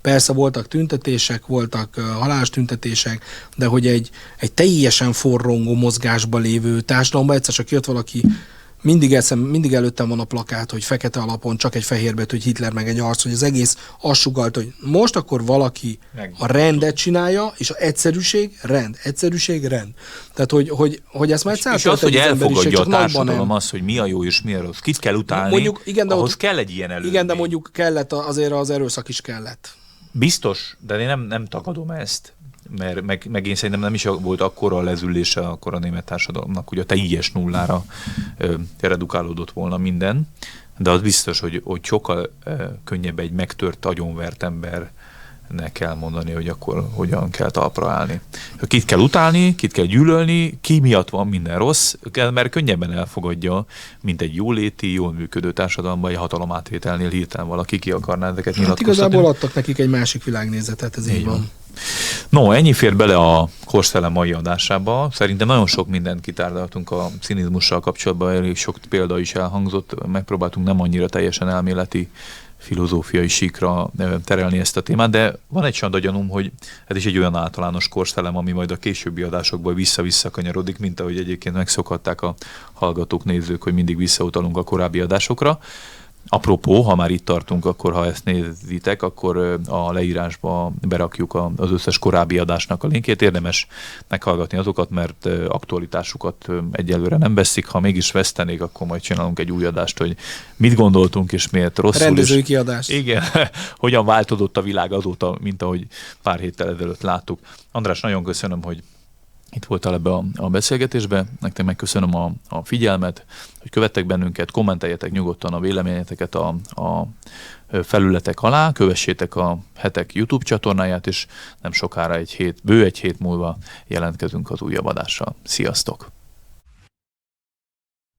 persze voltak tüntetések, voltak halálos tüntetések, de hogy egy, egy teljesen forrongó mozgásba lévő társadalomban egyszer csak jött valaki mindig, eszem, mindig előttem van a plakát, hogy fekete alapon csak egy fehér betű, hogy Hitler meg egy arc, hogy az egész azt sugalt, hogy most akkor valaki meg. a rendet csinálja, és a egyszerűség, rend, egyszerűség, rend. Tehát, hogy, hogy, hogy ezt már egyszer És az, hogy elfogadja a társadalom az, hogy mi a jó és mi a rossz, kit kell utálni, mondjuk, igen, de ahhoz ott, kell egy ilyen előzmény. Igen, de mondjuk kellett, azért az erőszak is kellett. Biztos, de én nem, nem tagadom ezt mert meg, meg én szerintem nem is volt akkora a lezülése akkor a német társadalomnak, hogy a teljes nullára ö, redukálódott volna minden, de az biztos, hogy, hogy sokkal ö, könnyebb egy megtört, agyonvert ember ne kell mondani, hogy akkor hogyan kell talpra állni. Kit kell utálni, kit kell gyűlölni, ki miatt van minden rossz, mert könnyebben elfogadja, mint egy jóléti, jól működő társadalomban, egy hatalomátvételnél hirtelen valaki ki akarná ezeket hát nyilatkoztatni. igazából adtak nekik egy másik világnézetet, ez így, így van. van. No, ennyi fér bele a Korszellem mai adásába. Szerintem nagyon sok mindent kitárgyaltunk a cinizmussal kapcsolatban, elég sok példa is elhangzott. Megpróbáltunk nem annyira teljesen elméleti filozófiai síkra terelni ezt a témát, de van egy sanda gyanúm, hogy ez is egy olyan általános korszellem, ami majd a későbbi adásokból vissza-vissza mint ahogy egyébként megszokhatták a hallgatók, nézők, hogy mindig visszautalunk a korábbi adásokra. Apropó, ha már itt tartunk, akkor ha ezt nézitek, akkor a leírásba berakjuk az összes korábbi adásnak a linkjét. Érdemes meghallgatni azokat, mert aktualitásukat egyelőre nem veszik. Ha mégis vesztenék, akkor majd csinálunk egy új adást, hogy mit gondoltunk és miért rosszul. Rendezői kiadás. Igen, hogyan változott a világ azóta, mint ahogy pár héttel ezelőtt láttuk. András, nagyon köszönöm, hogy itt voltál ebbe a, a beszélgetésbe. Nektek megköszönöm a, a figyelmet, hogy követtek bennünket, kommenteljetek nyugodtan a véleményeteket a, a felületek alá, kövessétek a hetek YouTube csatornáját, és nem sokára egy hét, bő egy hét múlva jelentkezünk az újabb adással. Sziasztok!